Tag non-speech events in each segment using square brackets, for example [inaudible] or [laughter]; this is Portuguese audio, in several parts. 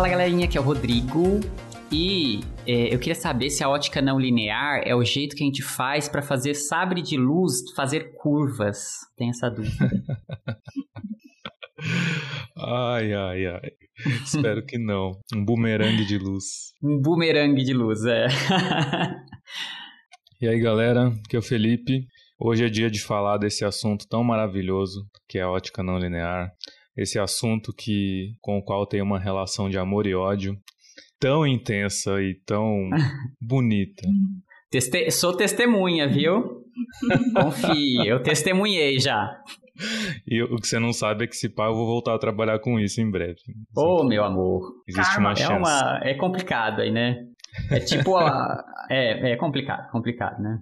Fala galerinha, aqui é o Rodrigo. E é, eu queria saber se a ótica não linear é o jeito que a gente faz para fazer sabre de luz fazer curvas. Tem essa dúvida. [laughs] ai, ai, ai. Espero que não. Um bumerangue de luz. Um bumerangue de luz, é. e aí, galera, aqui é o Felipe. Hoje é dia de falar desse assunto tão maravilhoso que é a ótica não linear. Esse assunto que com o qual tem uma relação de amor e ódio tão intensa e tão [laughs] bonita. Teste... Sou testemunha, viu? [laughs] Confie, eu testemunhei já. E o que você não sabe é que se pá, eu vou voltar a trabalhar com isso em breve. Ô, oh, meu amor. Existe Karma. uma chance. É, uma... é complicado aí, né? É tipo a... [laughs] é, é complicado, complicado, né?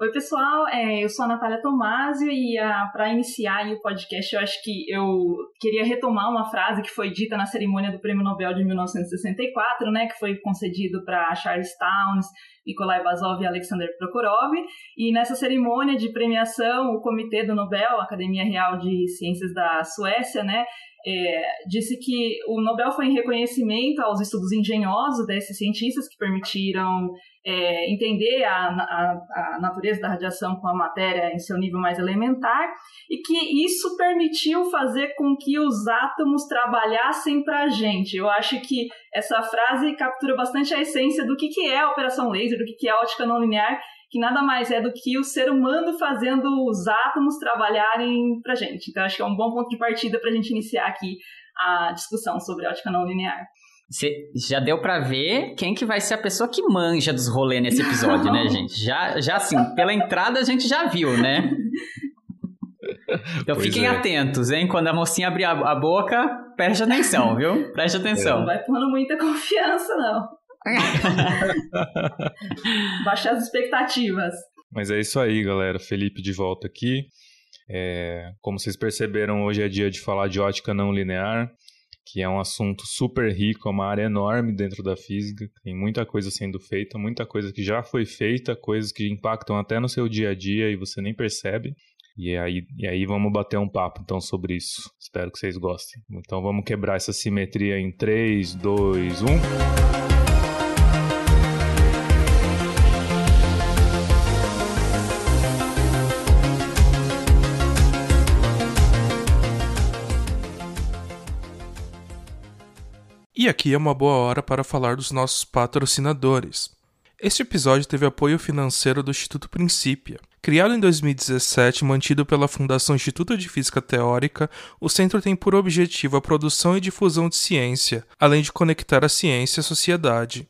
Oi, pessoal, é, eu sou a Natália Tomásio e para iniciar o podcast, eu acho que eu queria retomar uma frase que foi dita na cerimônia do Prêmio Nobel de 1964, né, que foi concedido para Charles Towns, Nikolai Vazov e Alexander Prokhorov. E nessa cerimônia de premiação, o Comitê do Nobel, a Academia Real de Ciências da Suécia, né, é, disse que o Nobel foi em reconhecimento aos estudos engenhosos desses cientistas que permitiram é, entender a, a, a, natureza da radiação com a matéria em seu nível mais elementar e que isso permitiu fazer com que os átomos trabalhassem para a gente. Eu acho que essa frase captura bastante a essência do que, que é a operação laser, do que, que é a ótica não linear, que nada mais é do que o ser humano fazendo os átomos trabalharem para a gente. Então, acho que é um bom ponto de partida para a gente iniciar aqui a discussão sobre ótica não linear. Cê já deu para ver quem que vai ser a pessoa que manja dos rolês nesse episódio, né, gente? Já, já assim, pela entrada a gente já viu, né? [laughs] Então pois fiquem é. atentos, hein? Quando a mocinha abrir a, boca, preste atenção, viu? Preste atenção. Não vai pondo muita confiança, não. [laughs] Baixar as expectativas. Mas é isso aí, galera. Felipe de volta aqui. É, como vocês perceberam, hoje é dia de falar de ótica não linear que é um assunto super rico, é uma área enorme dentro da física, tem muita coisa sendo feita, muita coisa que já foi feita, coisas que impactam até no seu dia a dia e você nem percebe. E aí, e aí vamos bater um papo então sobre isso. Espero que vocês gostem. Então vamos quebrar essa simetria em 3, 2, 1. E aqui é uma boa hora para falar dos nossos patrocinadores. Este episódio teve apoio financeiro do Instituto Princípia. Criado em 2017 e mantido pela Fundação Instituto de Física Teórica, o centro tem por objetivo a produção e difusão de ciência, além de conectar a ciência à sociedade.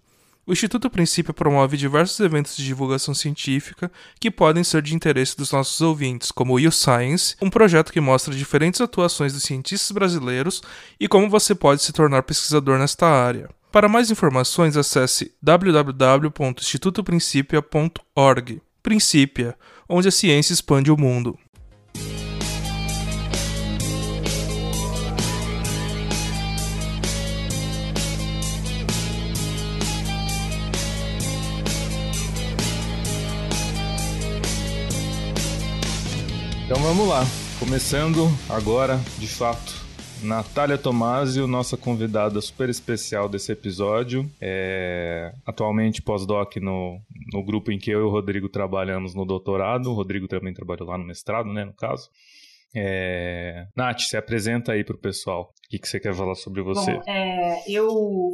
O Instituto Princípio promove diversos eventos de divulgação científica que podem ser de interesse dos nossos ouvintes, como o YouScience, um projeto que mostra diferentes atuações dos cientistas brasileiros e como você pode se tornar pesquisador nesta área. Para mais informações, acesse www.institutoprincipia.org. Princípia, onde a ciência expande o mundo. Vamos lá. Começando agora, de fato, Natália Tomásio, nossa convidada super especial desse episódio. É atualmente pós-doc no, no grupo em que eu e o Rodrigo trabalhamos no doutorado. O Rodrigo também trabalhou lá no mestrado, né, no caso. É... Nath, se apresenta aí para o pessoal. O que, que você quer falar sobre você? Bom, é, eu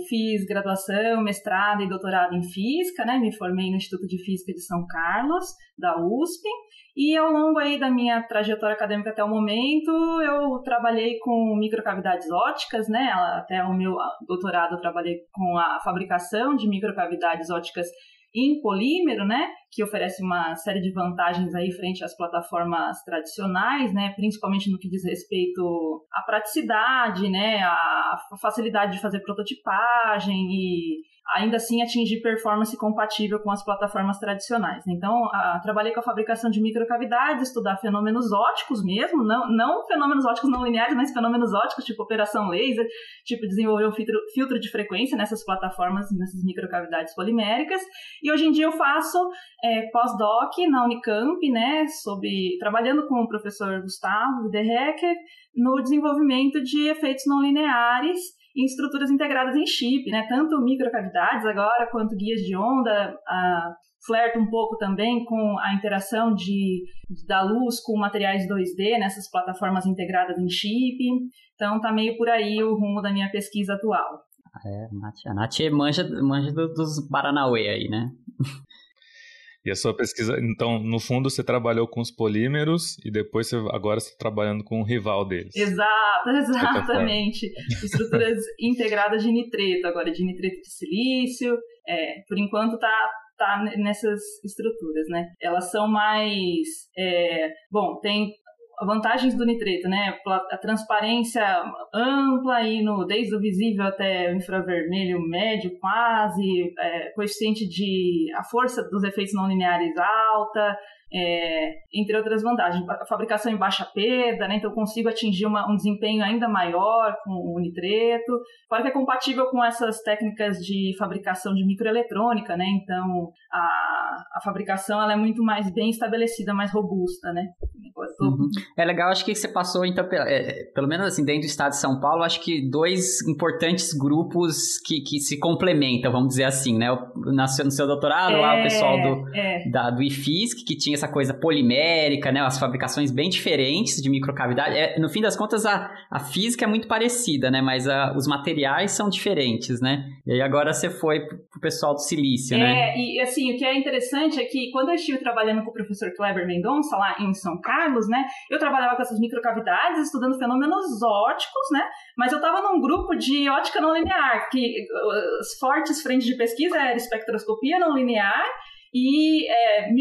fiz graduação, mestrado e doutorado em Física, né? Me formei no Instituto de Física de São Carlos, da USP. E ao longo aí da minha trajetória acadêmica até o momento, eu trabalhei com microcavidades óticas, né? Até o meu doutorado eu trabalhei com a fabricação de microcavidades óticas em polímero, né, que oferece uma série de vantagens aí frente às plataformas tradicionais, né, principalmente no que diz respeito à praticidade, né, à facilidade de fazer prototipagem e ainda assim atingir performance compatível com as plataformas tradicionais. Então, a, trabalhei com a fabricação de microcavidades, estudar fenômenos óticos mesmo, não, não fenômenos óticos não lineares, mas fenômenos óticos, tipo operação laser, tipo desenvolver um filtro, filtro de frequência nessas plataformas, nessas microcavidades poliméricas. E hoje em dia eu faço é, pós-doc na Unicamp, né, sobre, trabalhando com o professor Gustavo Wiederhecker, no desenvolvimento de efeitos não lineares em estruturas integradas em chip, né? Tanto microcavidades agora quanto guias de onda, a, flerta um pouco também com a interação de, da luz com materiais 2D nessas plataformas integradas em chip. Então tá meio por aí o rumo da minha pesquisa atual. É, a Nath, a Nath manja, manja dos Paranauê aí, né? [laughs] E a sua pesquisa, então, no fundo, você trabalhou com os polímeros e depois você, agora você está trabalhando com o rival deles. Exato, exatamente. Estruturas [laughs] integradas de nitreto, agora de nitreto de silício. É, por enquanto tá, tá nessas estruturas, né? Elas são mais. É, bom, tem vantagens do nitreto, né? A transparência ampla no desde o visível até o infravermelho médio quase, é, coeficiente de a força dos efeitos não lineares alta, é, entre outras vantagens. A fabricação em baixa perda, né? então eu consigo atingir uma, um desempenho ainda maior com o nitreto. Fora que é compatível com essas técnicas de fabricação de microeletrônica, né? então a, a fabricação ela é muito mais bem estabelecida, mais robusta. Né? Uhum. É legal, acho que você passou, então, é, pelo menos assim, dentro do estado de São Paulo, acho que dois importantes grupos que, que se complementam, vamos dizer assim, né? Nasceu no seu doutorado, é, lá o pessoal do, é. da, do IFISC, que tinha essa coisa polimérica, né? As fabricações bem diferentes de microcavidade. É, no fim das contas, a, a física é muito parecida, né? Mas a, os materiais são diferentes, né? E aí agora você foi pro pessoal do silício, né? É, e assim, o que é interessante é que quando eu estive trabalhando com o professor Kleber Mendonça lá em São Carlos, né? Eu trabalhava com essas microcavidades, estudando fenômenos óticos, né? Mas eu estava num grupo de ótica não linear, que as fortes frentes de pesquisa era espectroscopia não linear e é,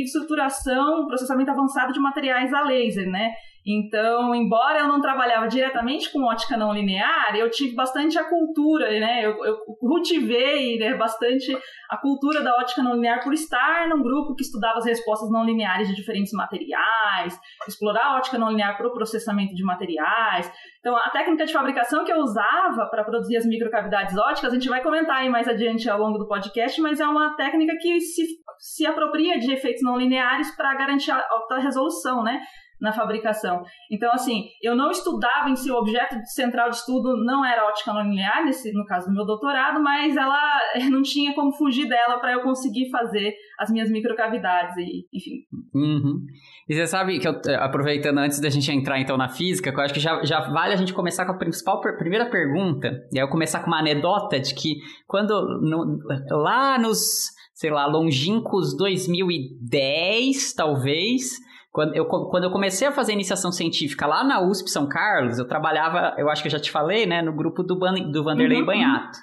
processamento avançado de materiais a laser, né? Então, embora eu não trabalhava diretamente com ótica não linear, eu tive bastante a cultura, né? Eu, eu cultivei né, bastante a cultura da ótica não linear por estar num grupo que estudava as respostas não lineares de diferentes materiais, explorar a ótica não linear para o processamento de materiais. Então, a técnica de fabricação que eu usava para produzir as microcavidades óticas, a gente vai comentar aí mais adiante ao longo do podcast, mas é uma técnica que se, se apropria de efeitos não lineares para garantir a alta resolução, né? Na fabricação. Então, assim, eu não estudava em si, o objeto central de estudo não era ótica não linear, nesse, no caso do meu doutorado, mas ela [laughs] não tinha como fugir dela para eu conseguir fazer as minhas microcavidades, e, enfim. Uhum. E você sabe que, eu, aproveitando antes da gente entrar então na física, eu acho que já, já vale a gente começar com a principal primeira pergunta, e aí eu começar com uma anedota de que quando no, lá nos, sei lá, longínquos 2010, talvez, quando eu, quando eu comecei a fazer iniciação científica lá na USP São Carlos, eu trabalhava, eu acho que eu já te falei, né, no grupo do, do Vanderlei uhum. Banhato.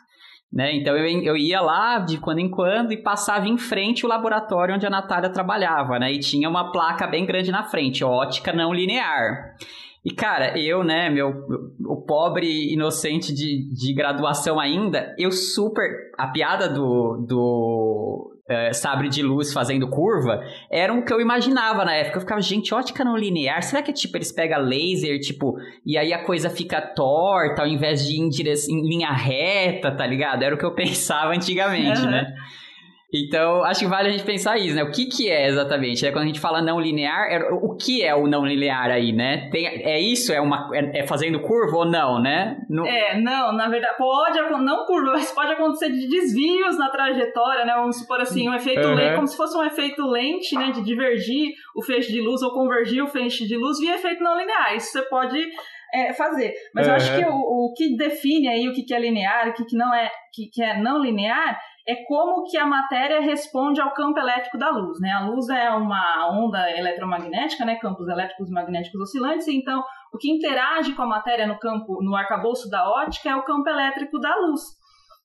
Né? Então eu, eu ia lá de quando em quando e passava em frente o laboratório onde a Natália trabalhava, né? E tinha uma placa bem grande na frente, ótica não linear. E, cara, eu, né, meu, o pobre inocente de, de graduação ainda, eu super. A piada do, do, uh, sabre de luz fazendo curva, era o que eu imaginava na época. Eu ficava, gente, ótica não linear, será que é tipo, eles pegam laser, tipo, e aí a coisa fica torta ao invés de ir em, direção, em linha reta, tá ligado? Era o que eu [laughs] pensava antigamente, né? Então, acho que vale a gente pensar isso, né? O que, que é exatamente? É Quando a gente fala não linear, é, o que é o não linear aí, né? Tem, é isso? É, uma, é, é fazendo curva ou não, né? No... É, não, na verdade, pode, não curva, mas pode acontecer de desvios na trajetória, né? Vamos supor assim, um efeito uhum. lente, como se fosse um efeito lente, né? De divergir o feixe de luz ou convergir o feixe de luz via efeito não linear. Isso você pode é, fazer. Mas uhum. eu acho que o, o que define aí o que, que é linear, o que, que não é, que, que é não linear, é como que a matéria responde ao campo elétrico da luz, né? A luz é uma onda eletromagnética, né? Campos elétricos e magnéticos oscilantes, então o que interage com a matéria no campo, no arcabouço da ótica é o campo elétrico da luz.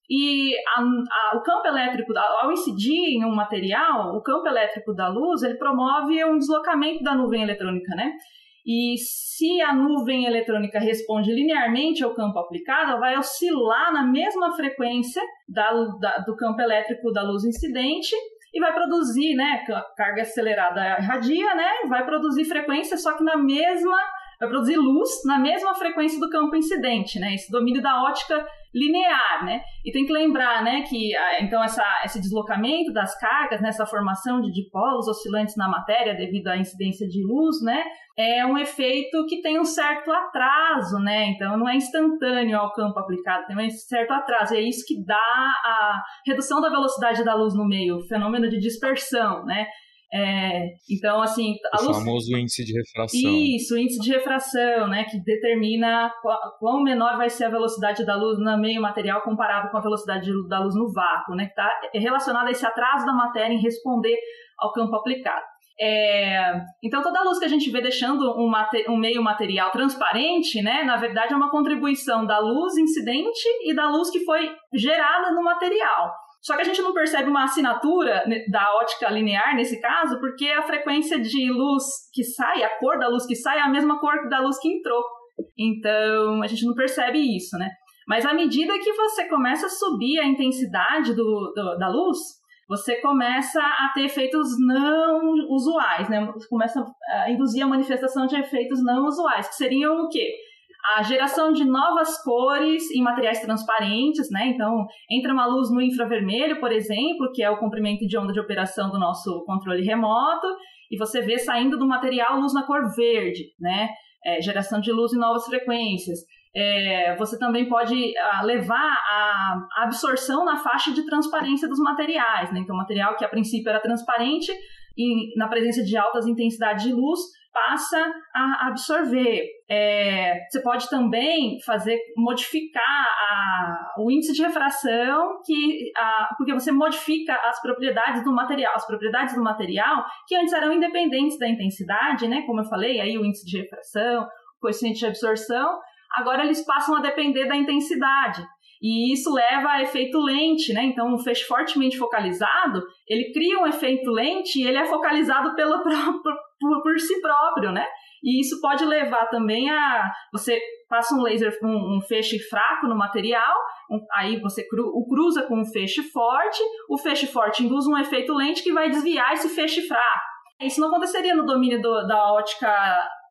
E a, a, o campo elétrico, ao incidir em um material, o campo elétrico da luz, ele promove um deslocamento da nuvem eletrônica, né? E se a nuvem eletrônica responde linearmente ao campo aplicado, ela vai oscilar na mesma frequência da, da, do campo elétrico da luz incidente e vai produzir, né, carga acelerada radia, né, vai produzir frequência, só que na mesma, vai produzir luz na mesma frequência do campo incidente, né, esse domínio da ótica linear, né? E tem que lembrar, né, que ah, então essa, esse deslocamento das cargas, nessa né, formação de dipolos oscilantes na matéria devido à incidência de luz, né, é um efeito que tem um certo atraso, né? Então não é instantâneo ao campo aplicado, tem um certo atraso. E é isso que dá a redução da velocidade da luz no meio, o fenômeno de dispersão, né? É, então, assim. o luz... famoso índice de refração. Isso, o índice de refração, né? Que determina quão menor vai ser a velocidade da luz no meio material comparado com a velocidade da luz no vácuo, né? Que está relacionado a esse atraso da matéria em responder ao campo aplicado. É, então, toda a luz que a gente vê deixando um, um, meio material transparente, né, na verdade é uma contribuição da luz incidente e da luz que foi gerada no material. Só que a gente não percebe uma assinatura da ótica linear nesse caso, porque a frequência de luz que sai, a cor da luz que sai é a mesma cor da luz que entrou. Então, a gente não percebe isso, né? Mas à medida que você começa a subir a intensidade do, do da luz, você começa a ter efeitos não usuais, né? Começa a induzir a manifestação de efeitos não usuais, que seriam o quê? A geração de novas cores em materiais transparentes, né? Então, entra uma luz no infravermelho, por exemplo, que é o comprimento de onda de operação do nosso controle remoto, e você vê saindo do material luz na cor verde, né? É, geração de luz em novas frequências. É, você também pode a, levar a, a absorção na faixa de transparência dos materiais, né? Então, material que a princípio era transparente, e na presença de altas intensidades de luz, passa a absorver. É, você pode também fazer modificar a, o índice de refração, que, a, porque você modifica as propriedades do material. As propriedades do material, que antes eram independentes da intensidade, né? Como eu falei, aí o índice de refração, o coeficiente de absorção, agora eles passam a depender da intensidade. E isso leva a efeito lente, né? Então, um feixe fortemente focalizado, ele cria um efeito lente e ele é focalizado pelo próprio, por, por si próprio, né? E isso pode levar também a você passa um laser um, um feixe fraco no material, um, aí você cru, o cruza com um feixe forte, o feixe forte induz um efeito lente que vai desviar esse feixe fraco. Isso não aconteceria no domínio do, da ótica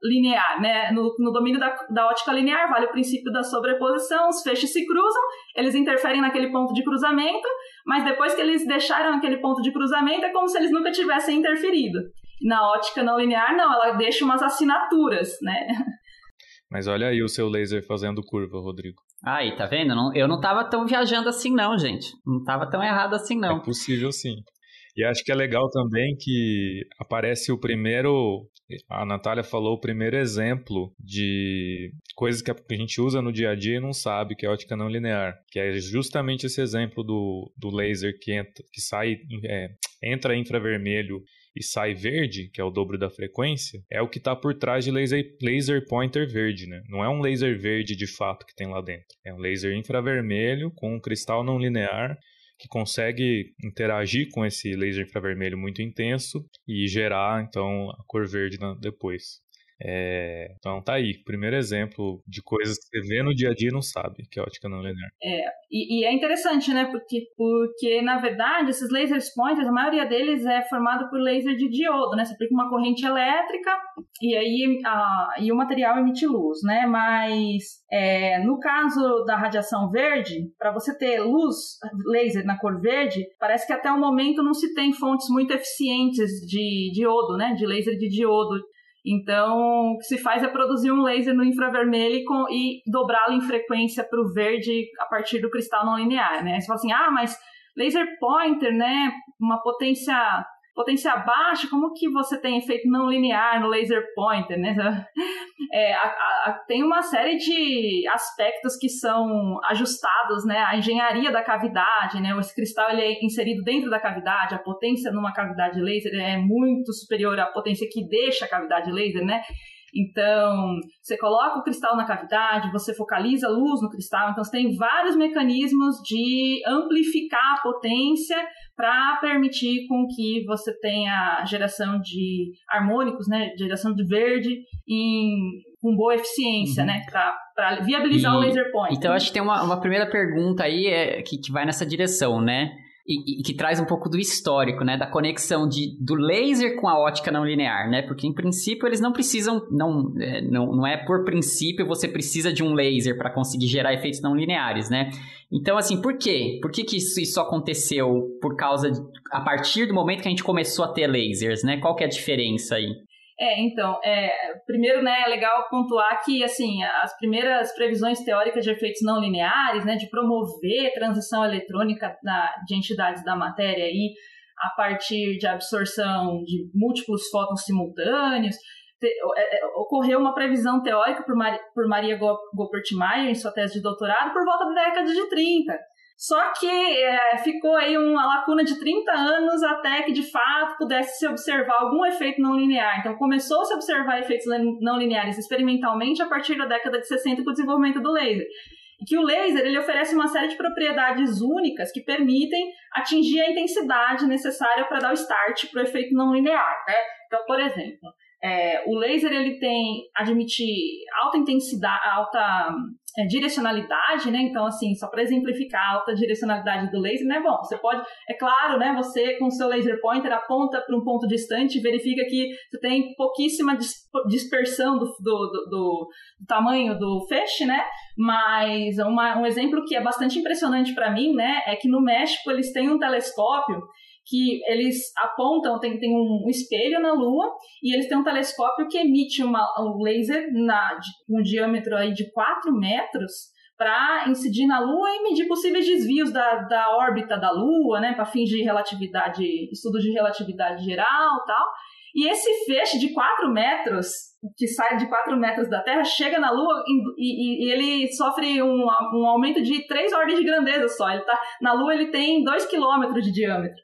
linear, né? No, no domínio da, da, ótica linear, vale o princípio da sobreposição, os feixes se cruzam, eles interferem naquele ponto de cruzamento, mas depois que eles deixaram aquele ponto de cruzamento, é como se eles nunca tivessem interferido. Na ótica não linear, não, ela deixa umas assinaturas, né? Mas olha aí o seu laser fazendo curva, Rodrigo. Aí, tá vendo? Não, eu não tava tão viajando assim, não, gente. Não tava tão errado assim, não. É possível sim. E acho que é legal também que aparece o primeiro. A Natália falou o primeiro exemplo de coisas que a gente usa no dia a dia e não sabe, que é ótica não linear. Que é justamente esse exemplo do, do laser que, entra, que sai, é, entra infravermelho e sai verde, que é o dobro da frequência, é o que está por trás de laser, laser pointer verde, né? Não é um laser verde de fato que tem lá dentro. É um laser infravermelho com um cristal não linear que consegue interagir com esse laser infravermelho muito intenso e gerar então a cor verde depois. É, então tá aí, primeiro exemplo de coisas que você vê no dia a dia e não sabe, que é ótica não linear. É, e, e, é interessante, né, porque, porque na verdade esses lasers pointers, a maioria deles é formado por laser de diodo, né, você aplica uma corrente elétrica e aí a, e o material emite luz, né, mas é, no caso da radiação verde, para você ter luz laser na cor verde, parece que até o momento não se tem fontes muito eficientes de diodo, né, de laser de diodo então, o que se faz é produzir um laser no infravermelho e, e dobrá-lo em frequência para o verde a partir do cristal não linear, né? Você fala assim, ah, mas laser pointer, né? Uma potência potência baixa, como que você tem efeito não linear no laser pointer, né? [laughs] É, a, a, tem uma série de aspectos que são ajustados, né? A engenharia da cavidade, né? Esse cristal ele é inserido dentro da cavidade, a potência numa cavidade laser é muito superior à potência que deixa a cavidade laser, né? Então, você coloca o cristal na cavidade, você focaliza a luz no cristal, então você tem vários mecanismos de amplificar a potência para permitir com que você tenha geração de harmônicos, né, geração de verde em com boa eficiência, uhum. né? Para viabilizar e, o laser point. Então, acho que tem uma, uma primeira pergunta aí é, que, que vai nessa direção, né? E, que traz um pouco do histórico, né? Da conexão de, do laser com a ótica não linear, né? Porque, em princípio, eles não precisam... Não, é, não, não é por princípio você precisa de um laser para conseguir gerar efeitos não lineares, né? Então, assim, por quê? Por que, que isso, isso aconteceu por causa... De, a partir do momento que a gente começou a ter lasers, né? Qual que é a diferença aí? É, então, é, primeiro, né, é legal pontuar que, assim, as primeiras previsões teóricas de efeitos não lineares, né, de promover transição eletrônica na, de entidades da matéria aí, a partir de absorção de múltiplos fótons simultâneos, é, é, ocorreu uma previsão teórica por, Mar, por Maria Goppert-Meyer em sua tese de doutorado por volta da década de 30. Só que é, ficou aí uma lacuna de 30 anos até que de fato pudesse se observar algum efeito não linear. Então começou -se a observar efeitos não lineares experimentalmente a partir da década de 60 com o desenvolvimento do laser. E que o laser ele oferece uma série de propriedades únicas que permitem atingir a intensidade necessária para dar o start para o efeito não linear. Né? Então, por exemplo, é, o laser ele tem admite alta intensidade, alta é, direcionalidade, né? Então, assim, só para exemplificar a alta direcionalidade do laser, né? Bom, você pode, é claro, né? Você com o seu laser pointer aponta para um ponto distante verifica que você tem pouquíssima dispersão do, do, do, do tamanho do feixe, né? Mas uma, um exemplo que é bastante impressionante para mim, né? É que no México eles têm um telescópio que eles apontam, tem, tem um espelho na Lua e eles têm um telescópio que emite uma, um laser na, um diâmetro aí de 4 metros para incidir na Lua e medir possíveis desvios da, da órbita da Lua, né, para fins de relatividade, estudo de relatividade geral tal. E esse feixe de 4 metros, que sai de 4 metros da Terra, chega na Lua e, e, e ele sofre um, um aumento de 3 ordens de grandeza só. Ele tá, na Lua ele tem 2 quilômetros de diâmetro.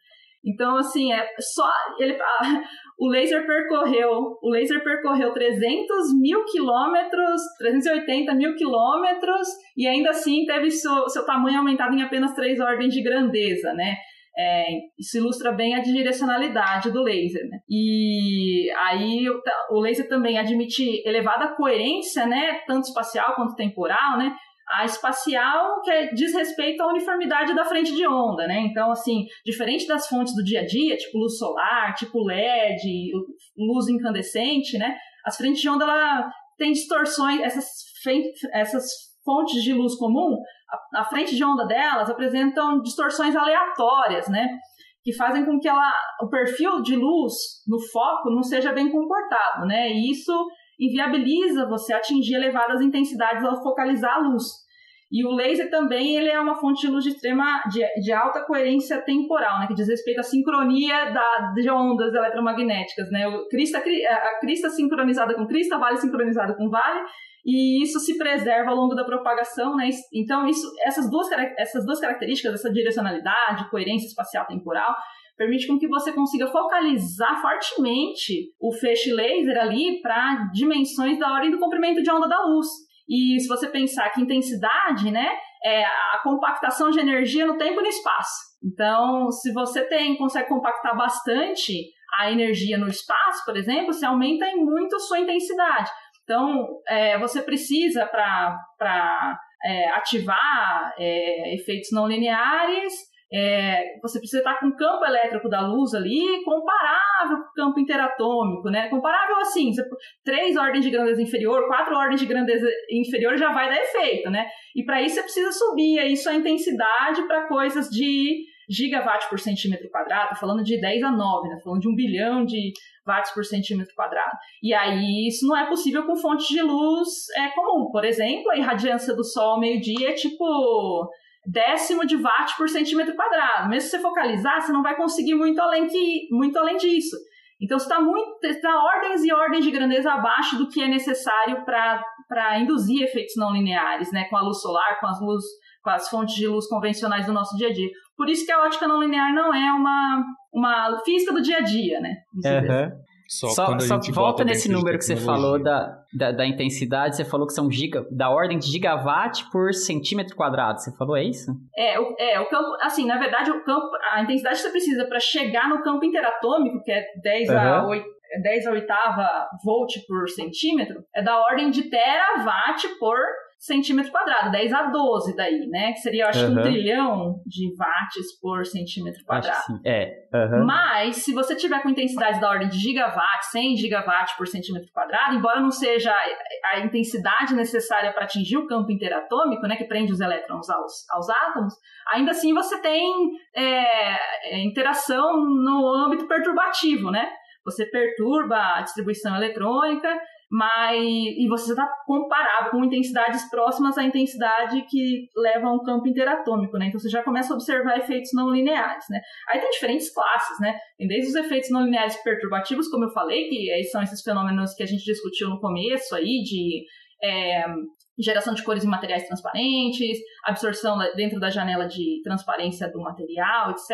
Então, assim, é só ele, [laughs] o laser percorreu, o laser percorreu 300 mil quilômetros, 380 mil quilômetros e ainda assim teve seu, seu tamanho aumentado em apenas três ordens de grandeza, né? É, isso ilustra bem a direcionalidade do laser, né? E aí o, o laser também admite elevada coerência, né? Tanto espacial quanto temporal, né? A espacial, que é, diz respeito à uniformidade da frente de onda, né? Então, assim, diferente das fontes do dia a dia, tipo luz solar, tipo LED, luz incandescente, né? As frentes de onda, ela tem distorções, essas, essas fontes de luz comum, a, a frente de onda delas apresentam distorções aleatórias, né? que fazem com que ela, o perfil de luz no foco não seja bem comportado, né? E isso inviabiliza você atingir elevadas intensidades ao focalizar a luz. E o laser também ele é uma fonte de luz de extrema de, de alta coerência temporal, né, que diz respeito à sincronia da, de ondas eletromagnéticas, né? O crista, a crista sincronizada com crista, vale sincronizado com vale, e isso se preserva ao longo da propagação, né? Então isso, essas duas essas duas características, essa direcionalidade, coerência espacial temporal, permite com que você consiga focalizar fortemente o feixe laser ali para dimensões da ordem do comprimento de onda da luz. E se você pensar que intensidade, né, é a compactação de energia no tempo e no espaço. Então, se você tem consegue compactar bastante a energia no espaço, por exemplo, você aumenta em muito a sua intensidade. Então, é, você precisa para é, ativar é, efeitos não lineares é, você precisa estar com o campo elétrico da luz ali comparável com o campo interatômico, né? Comparável assim, você, três ordens de grandeza inferior, quatro ordens de grandeza inferior já vai dar efeito, né? E para isso você precisa subir aí sua intensidade para coisas de gigawatt por centímetro quadrado, falando de 10 a 9, né? Falando de um bilhão de watts por centímetro quadrado. E aí isso não é possível com fontes de luz é, comum. Por exemplo, a irradiância do sol ao meio-dia é tipo décimo de watt por centímetro quadrado. Mesmo se você focalizar, você não vai conseguir muito além, que, muito além disso. Então, está muito está ordens e ordens de grandeza abaixo do que é necessário para induzir efeitos não lineares, né? Com a luz solar, com as luz, com as fontes de luz convencionais do nosso dia a dia. Por isso que a ótica não linear não é uma, uma física do dia a dia, né? Uhum. Só, só, quando a só gente volta nesse número que você falou da, da, da intensidade, você falou que são giga, da ordem de gigawatt por centímetro quadrado. Você falou, é isso? É, o, é, o campo, assim, na verdade, o campo, a intensidade que você precisa para chegar no campo interatômico, que é 10 a Aham. 8, 10 a oitava volt por centímetro, é da ordem de terawatt por centímetro quadrado, 10 a 12 daí, né? Que seria, acho, que um Aham. trilhão de watts por centímetro quadrado. É. aham. Mas, se você tiver com intensidade da ordem de gigawatt, 100 gigawatt por centímetro quadrado, embora não seja a, a intensidade necessária para atingir o campo interatômico, né, que prende os elétrons aos, aos átomos, ainda assim você tem é, é, interação no âmbito perturbativo, né? Você perturba a distribuição eletrônica, mas e você está comparado com intensidades próximas à intensidade que leva a um campo interatômico, né? Então você já começa a observar efeitos não lineares, né? Aí tem diferentes classes, né? Tem desde os efeitos não lineares perturbativos, como eu falei, que são esses fenômenos que a gente discutiu no começo aí, de é, geração de cores em materiais transparentes, absorção dentro da janela de transparência do material, etc.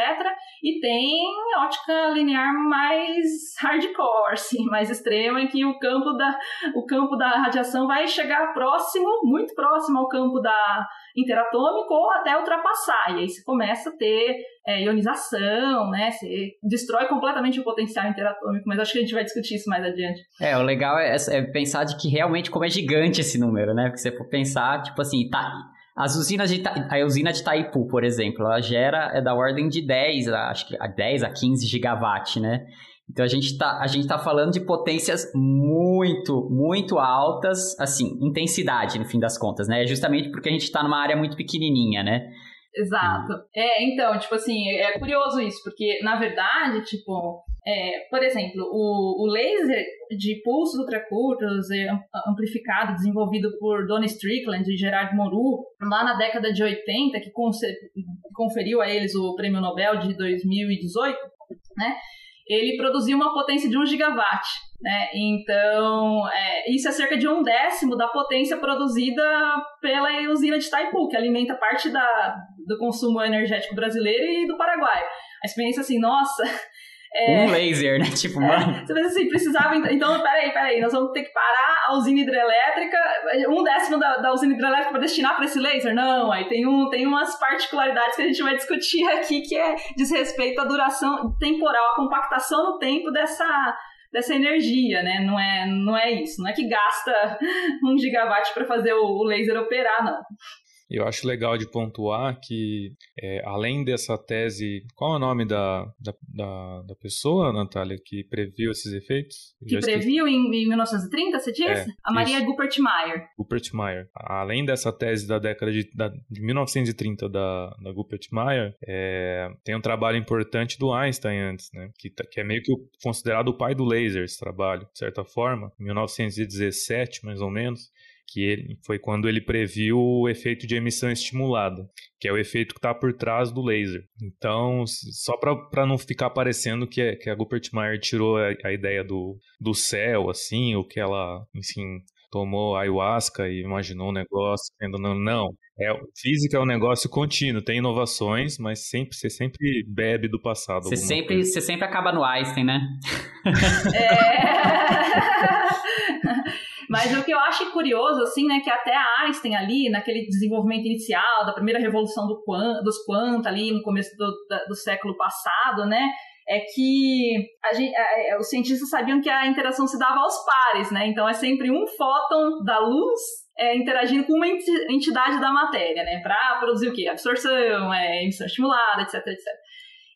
E tem ótica linear mais hardcore, assim, mais extrema, em que o campo da, o campo da radiação vai chegar próximo, muito próximo ao campo da interatômico ou até ultrapassar. E aí você começa a ter é, ionização, né? Você destrói completamente o potencial interatômico, mas acho que a gente vai discutir isso mais adiante. É, o legal é, é pensar de que realmente como é gigante esse número, né? Porque você for pensar, tipo assim, tá, as usinas de a usina de Itaipu, por exemplo, ela gera é da ordem de 10, a- acho que a 10 a 15 gigawatt, né? Então a gente tá, gente tá falando de potências muito, muito altas, assim, intensidade no fim das contas, né? Justamente porque a gente tá numa área muito pequenininha, né? Exato. É, então, tipo assim, é curioso isso, porque, na verdade, tipo, é, por exemplo, o, o laser de pulsos ultracurtos é, am- amplificado, desenvolvido por Donny Strickland e Gerard Mourou, lá na década de 80, que conferiu a eles o Prêmio Nobel de 2018, né? Ele produziu uma potência de 1 gigawatt, né? Então, é, isso é cerca de um décimo da potência produzida pela usina de Itaipu, que alimenta parte da, do consumo energético brasileiro e do Paraguai. A experiência assim, nossa, [laughs] é, Um laser, né? Tipo, mano. você pensa assim, precisava. Então, peraí, peraí, nós vamos ter que parar a usina hidrelétrica, um décimo da, da usina hidrelétrica para destinar para esse laser? Não, aí tem, um, tem umas particularidades que a gente vai discutir aqui que é diz respeito à duração temporal, a compactação no tempo dessa. Dessa energia, né? Não é, não é isso. Não é que gasta [laughs] um gigawatt para fazer o laser operar, não. Eu acho legal de pontuar que, é, além dessa tese, qual é o nome da, da, da, da pessoa, Natália, que previu esses efeitos? Eu Que previu em, em 1930, você disse? É, a Maria isso. Gupert Meyer. Rupert Meyer. Além dessa tese da década de, da, de 1930 da, da Rupert Meyer, é, tem um trabalho importante do Einstein antes, né? Que, tá- que é meio que o- considerado o pai do laser, esse trabalho, de certa forma, em 1917, mais ou menos, que ele, foi quando ele previu o efeito de emissão estimulada, que é o efeito que está por trás do laser. Então, só para não ficar parecendo que, é- que a Rupert Meyer tirou a, a ideia do, do céu, assim, ou que ela, enfim, tomou ayahuasca e imaginou um negócio, ainda não, não. É, física é um negócio contínuo, tem inovações, mas sempre você sempre bebe do passado. Você sempre, coisa. você sempre acaba no Einstein, né? É... [laughs] Mas o que eu acho curioso, assim, né, que até a Einstein ali, naquele desenvolvimento inicial, da primeira revolução do quan, dos quanta ali no começo do, do século passado, né, é que gente- é, os cientistas sabiam que a interação se dava aos pares, né, então é sempre um fóton da luz é, interagindo com uma enti- entidade da matéria, né, para produzir o quê? Absorção, é, emissão estimulada, etc, etc.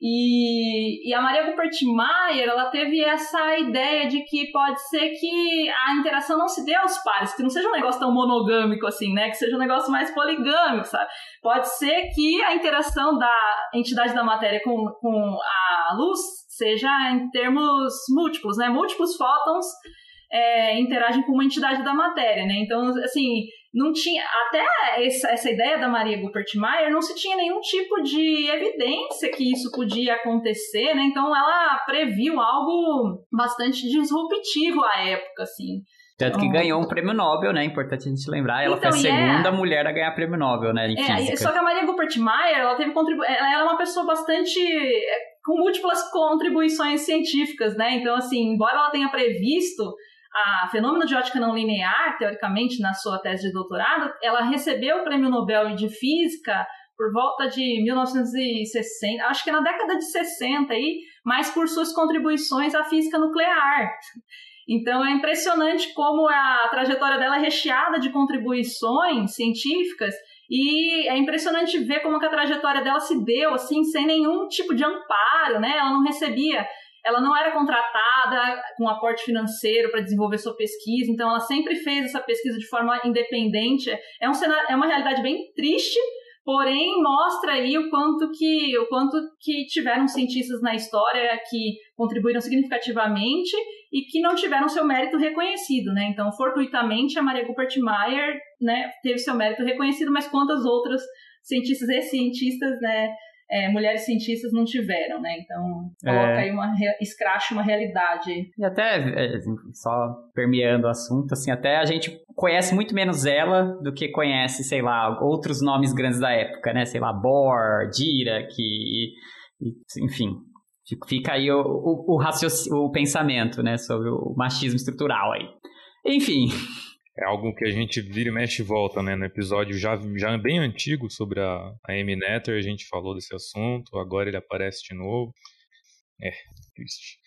E, e a Maria Rupert Meyer, ela teve essa ideia de que pode ser que a interação não se dê aos pares, que não seja um negócio tão monogâmico assim, né? Que seja um negócio mais poligâmico, sabe? Pode ser que a interação da entidade da matéria com, com a luz seja em termos múltiplos, né? Múltiplos fótons é, interagem com uma entidade da matéria, né? Então, assim, não tinha até essa, essa ideia da Maria Gupert Meyer não se tinha nenhum tipo de evidência que isso podia acontecer, né? Então ela previu algo bastante disruptivo à época, assim. Tanto que ganhou um prêmio Nobel, né? Importante a gente lembrar. Ela então, foi a é segunda é... mulher a ganhar prêmio Nobel, né? Em é, física. Só que a Maria Rupert Mayer, ela teve contribu... ela é uma pessoa bastante é, com múltiplas contribuições científicas, né? Então, assim, embora ela tenha previsto a fenômeno de ótica não linear, teoricamente, na sua tese de doutorado, ela recebeu o prêmio Nobel de Física por volta de 1960, acho que na década de 60 aí, mas por suas contribuições à física nuclear. Então é impressionante como a trajetória dela é recheada de contribuições científicas e é impressionante ver como a trajetória dela se deu assim sem nenhum tipo de amparo, né? Ela não recebia, ela não era contratada com aporte financeiro para desenvolver sua pesquisa, então ela sempre fez essa pesquisa de forma independente. É um cenário, é uma realidade bem triste, porém mostra aí o quanto que o quanto que tiveram cientistas na história que contribuíram significativamente e que não tiveram seu mérito reconhecido, né? Então, fortuitamente, a Maria Rupert Mayer, né, teve seu mérito reconhecido, mas quantas outras cientistas e cientistas, né, é, mulheres cientistas não tiveram, né? Então, coloca é. aí uma, escracha uma realidade. E até, é, só permeando o assunto, assim, até a gente conhece muito menos ela do que conhece, sei lá, outros nomes grandes da época, né? Sei lá, Bohr, Dirac, e, enfim. Fica aí o, o, o, o pensamento, né, sobre o machismo estrutural aí. Enfim, é algo que a gente vira e mexe e volta, né? No episódio já, já bem antigo sobre a, a Amy Netter, a gente falou desse assunto, agora ele aparece de novo. É, triste.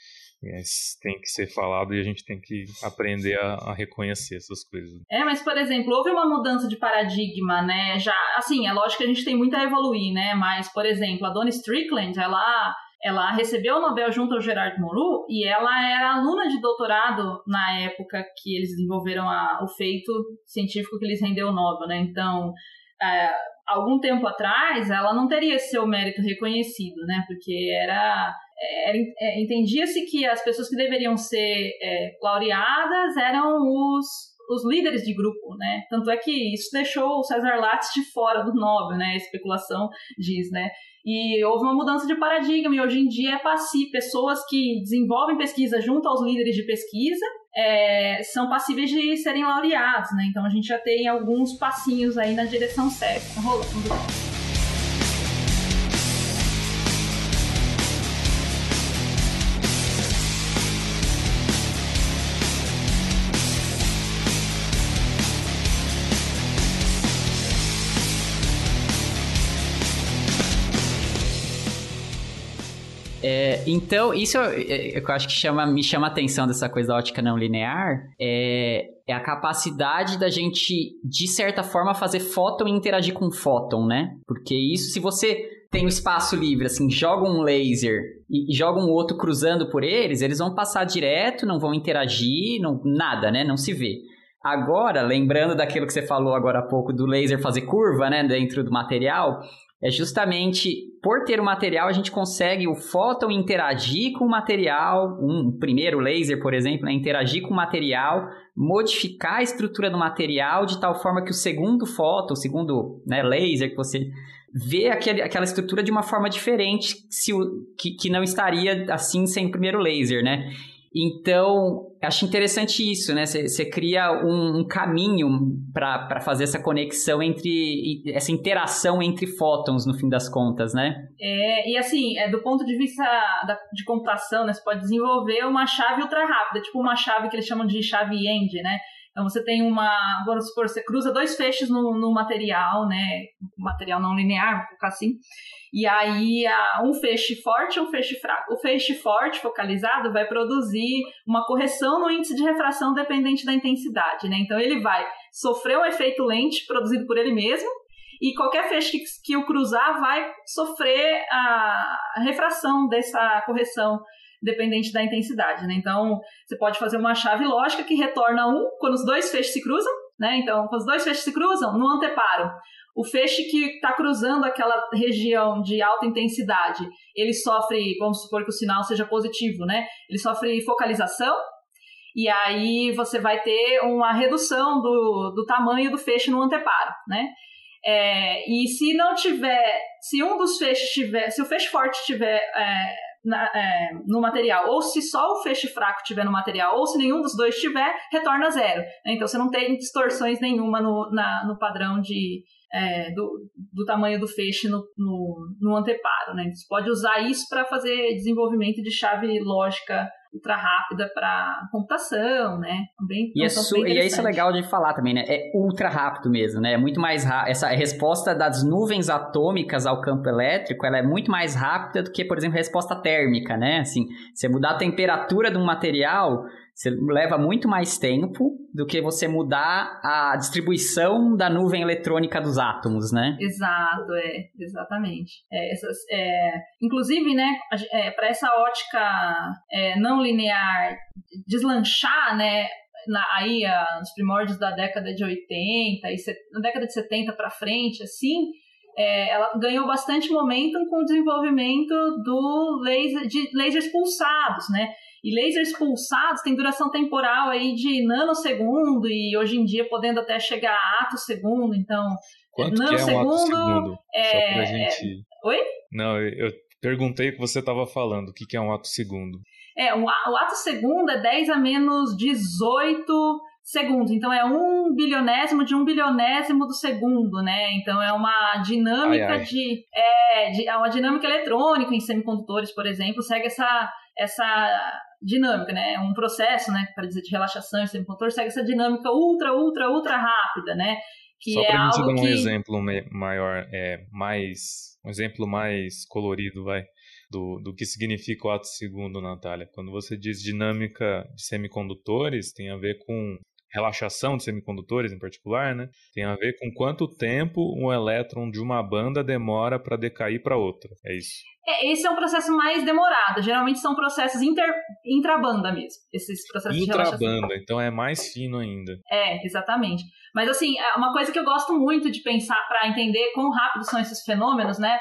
Mas tem que ser falado e a gente tem que aprender a, a, reconhecer essas coisas. É, mas por exemplo, houve uma mudança de paradigma, né? Já, assim, é lógico que a gente tem muito a evoluir, né? Mas, por exemplo, a Donna Strickland, ela ela recebeu o Nobel junto ao Gerard Mourou e ela era aluna de doutorado na época que eles desenvolveram a, o feito científico que lhes rendeu o Nobel, né? Então, é, algum tempo atrás, ela não teria seu mérito reconhecido, né? Porque era, é, entendia-se que as pessoas que deveriam ser é, laureadas eram os os líderes de grupo, né? Tanto é que isso deixou o César Lattes de fora do Nobel, né? A especulação diz, né? E houve uma mudança de paradigma, e hoje em dia é passivo. Pessoas que desenvolvem pesquisa junto aos líderes de pesquisa é, são passíveis de serem laureados, né? Então a gente já tem alguns passinhos aí na direção certa rolando. É, então, isso eu, é, eu, acho que chama, me chama a atenção dessa coisa da ótica não linear, é, é a capacidade da gente, de certa forma, fazer fóton e interagir com fóton, né? Porque isso, se você tem o um espaço livre, assim, joga um laser e, e, joga um outro cruzando por eles, eles vão passar direto, não vão interagir, não, nada, né? Não se vê. Agora, lembrando daquilo que você falou agora há pouco do laser fazer curva, né, dentro do material, é justamente por ter o material a gente consegue o fóton interagir com o material, um primeiro laser, por exemplo, né, interagir com o material, modificar a estrutura do material de tal forma que o segundo fóton, o segundo né, laser que você vê aquele, aquela estrutura de uma forma diferente se que, que não estaria assim sem o primeiro laser, né? Então, acho interessante isso, né? Você cria um, um caminho para fazer essa conexão entre essa interação entre fótons, no fim das contas, né? É, e assim, é, do ponto de vista da, de computação, né, você pode desenvolver uma chave ultra rápida, tipo uma chave que eles chamam de chave END, né? Então você tem uma, vamos supor, você cruza dois feixes no, no material, né? Material não linear, vou colocar assim. E aí, um feixe forte um feixe fraco. O feixe forte, focalizado, vai produzir uma correção no índice de refração dependente da intensidade, né? Então, ele vai sofrer um efeito lente produzido por ele mesmo, e qualquer feixe que, que o cruzar vai sofrer a refração dessa correção dependente da intensidade, né? Então, você pode fazer uma chave lógica que retorna um quando os dois feixes se cruzam, né? Então, quando os dois feixes se cruzam, no anteparo, o feixe que está cruzando aquela região de alta intensidade, ele sofre, vamos supor que o sinal seja positivo, né? Ele sofre focalização, e aí você vai ter uma redução do, do tamanho do feixe no anteparo, né? É, e se não tiver, se um dos feixes tiver, se o feixe forte tiver é, na, é, no material. Ou se só o feixe fraco tiver no material, ou se nenhum dos dois tiver, retorna zero. Né? Então você não tem distorções nenhuma no, na, no padrão de, é, do, do, tamanho do feixe no, no, no anteparo. Né? Você pode usar isso para fazer desenvolvimento de chave lógica ultra rápida para computação, né? Bem, e, é su- e é isso legal de falar também, né? É ultra rápido mesmo, né? É muito mais rápido. Essa resposta das nuvens atômicas ao campo elétrico, ela é muito mais rápida do que, por exemplo, a resposta térmica, né? Assim, você mudar a temperatura de um material, você leva muito mais tempo do que você mudar a distribuição da nuvem eletrônica dos átomos, né? Exato, é, exatamente. É, essas, é, inclusive, né, é, para essa ótica é, não linear deslanchar, né, na, aí a, nos primórdios da década de 80 e set, na década de 70 para frente, assim, é, ela ganhou bastante momentum com o desenvolvimento do laser, de lasers pulsados, né? E lasers pulsados têm duração temporal aí de nanosegundo e hoje em dia podendo até chegar a ato segundo. Então, Quanto nanosegundo, que é um ato segundo? É... Só pra gente... Oi? Não, eu perguntei o que você estava falando. O que é um ato segundo? É, o, ato segundo é 10 a menos 18 segundos. Então é um bilionésimo de um bilionésimo do segundo, né? Então é uma dinâmica ai, ai. de é, de, é uma dinâmica eletrônica em semicondutores, por exemplo, segue essa essa dinâmica, né? Um processo, né? Para dizer de relaxação em semicondutor segue essa dinâmica ultra, ultra, ultra rápida, né? Que Só é para gente dar um que... exemplo maior, é mais um exemplo mais colorido, vai do, do que significa o ato segundo, Natália. Quando você diz dinâmica de semicondutores, tem a ver com relaxação de semicondutores em particular, né? Tem a ver com quanto tempo um elétron de uma banda demora para decair para outra. É isso. É, esse é um processo mais demorado. Geralmente são processos inter, intrabanda mesmo. Esses processos intrabanda, então é mais fino ainda. É, exatamente. Mas assim, é uma coisa que eu gosto muito de pensar para entender quão rápido são esses fenômenos, né?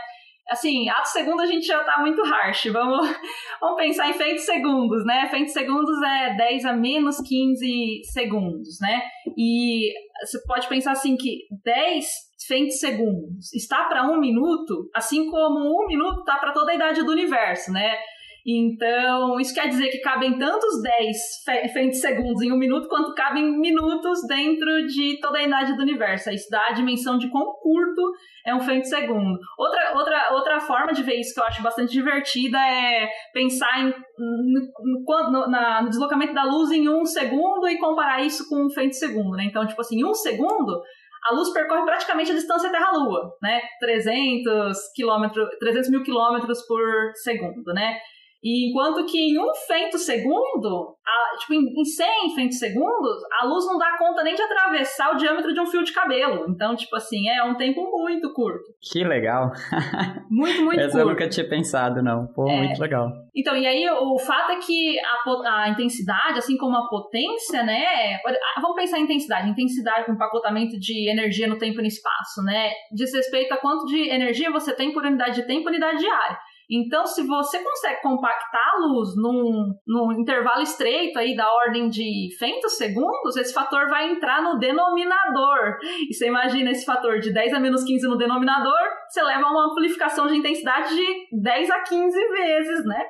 Assim, ato segundo a gente já tá muito harsh. Vamos, [laughs] vamos pensar em feitos segundos, né? Feitos segundos é 10 a menos 15 segundos, né? E você pode pensar assim que 10 feitos segundos está para um minuto, assim como um minuto está para toda a idade do universo, né? Então, isso quer dizer que cabem tantos 10 segundos em um minuto quanto cabem minutos dentro de toda a idade do universo. Isso dá a dimensão de quão curto é um segundo. Outra, outra, outra forma de ver isso que eu acho bastante divertida é pensar em, no, no, na, no deslocamento da luz em um segundo e comparar isso com um segundo. Né? Então, tipo assim, em um segundo, a luz percorre praticamente a distância Terra-Lua, né? 300, quilômetros, 300 mil quilômetros por segundo, né? E enquanto que em um segundo, a, tipo, em, em 100 segundos, a luz não dá conta nem de atravessar o diâmetro de um fio de cabelo. Então, tipo assim, é um tempo muito curto. Que legal. [laughs] Muito, muito Essa curto. eu nunca tinha pensado, não. Pô, é. muito legal. Então, e aí o fato é que a, a intensidade, assim como a potência, né? Vamos pensar em intensidade. Intensidade com empacotamento de energia no tempo e no espaço, né? Diz respeito a quanto de energia você tem por unidade de tempo e unidade de área. Então, se você consegue luz num, num intervalo estreito aí da ordem de femtosegundos, esse fator vai entrar no denominador. E você imagina esse fator de 10 a menos 15 no denominador, você leva a uma amplificação de intensidade de 10 a 15 vezes, né?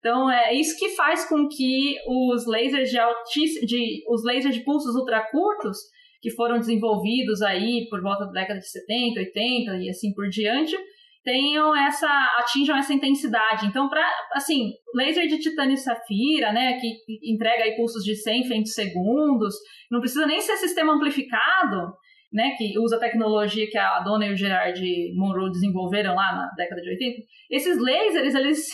Então é isso que faz com que os lasers de altíssimo, de os lasers de pulsos ultracurtos que foram desenvolvidos aí por volta da década de 70, 80 e assim por diante, tenham essa atinjam essa intensidade. Então, para assim, laser de titânio e safira, né, que entrega aí pulsos de 100 femtosegundos, não precisa nem ser sistema amplificado, né, que usa a tecnologia que a Dona e o Gerard Monroe desenvolveram lá na década de 80. Esses lasers, eles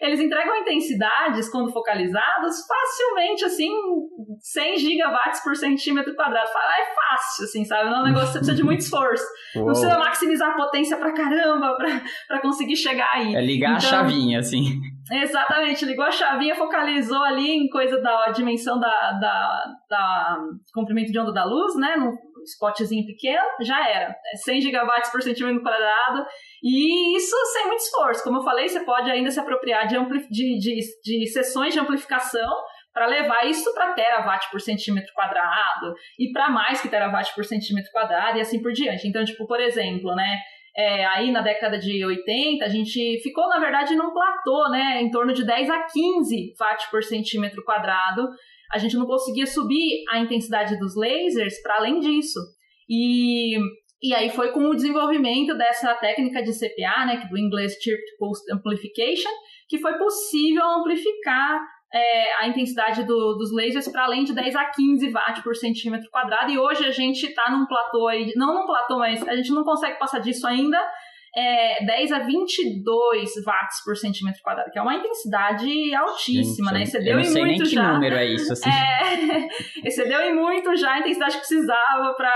eles entregam intensidades, quando focalizadas, facilmente, assim, 100 gigawatts por centímetro quadrado. É fácil, assim, sabe? Não é um negócio que você precisa de muito [laughs] esforço. Uou. Não precisa maximizar a potência pra caramba pra, pra conseguir chegar aí. É ligar então, a chavinha, assim. Exatamente, ligou a chavinha, focalizou ali em coisa da dimensão da, da, da comprimento de onda da luz, né? No spotzinho pequeno, já era. É 100 gigawatts por centímetro quadrado e isso sem muito esforço. Como eu falei, você pode ainda se apropriar de, de, de, de sessões de amplificação para levar isso para terawatt por centímetro quadrado e para mais que terawatt por centímetro quadrado e assim por diante. Então, tipo, por exemplo, né? é, aí na década de 80, a gente ficou, na verdade, num platô, né, em torno de 10 a 15 watts por centímetro quadrado. A gente não conseguia subir a intensidade dos lasers para além disso. E, e aí foi com o desenvolvimento dessa técnica de CPA, né, do inglês Chirped Pulse Amplification, que foi possível amplificar é, a intensidade do, dos lasers para além de 10 a 15 watts por centímetro quadrado. E hoje a gente está num platô aí, não num platô, mas a gente não consegue passar disso ainda, é, 10 a 22 watts por centímetro quadrado, que é uma intensidade altíssima, Gente, né? Excedeu eu não em sei muito nem que já. número é isso, assim. [laughs] É, [laughs] excedeu em muito já a intensidade que precisava para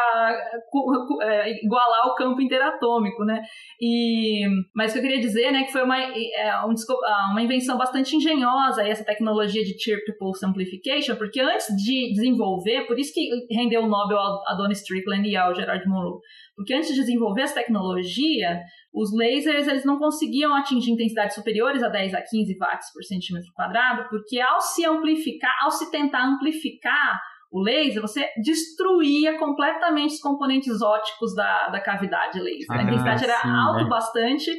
igualar o campo interatômico, né? E, mas o que eu queria dizer, né, que foi uma, é, um, ah, uma invenção bastante engenhosa essa tecnologia de Chirped Pulse Amplification, porque antes de desenvolver, por isso que rendeu o Nobel a Donna Strickland e ao Gerard Monroe, porque antes de desenvolver essa tecnologia, os lasers eles não conseguiam atingir intensidades superiores a 10 a 15 watts por centímetro quadrado, porque ao se amplificar, ao se tentar amplificar o laser, você destruía completamente os componentes óticos da, da cavidade laser. Ah, a intensidade era sim, alto né? bastante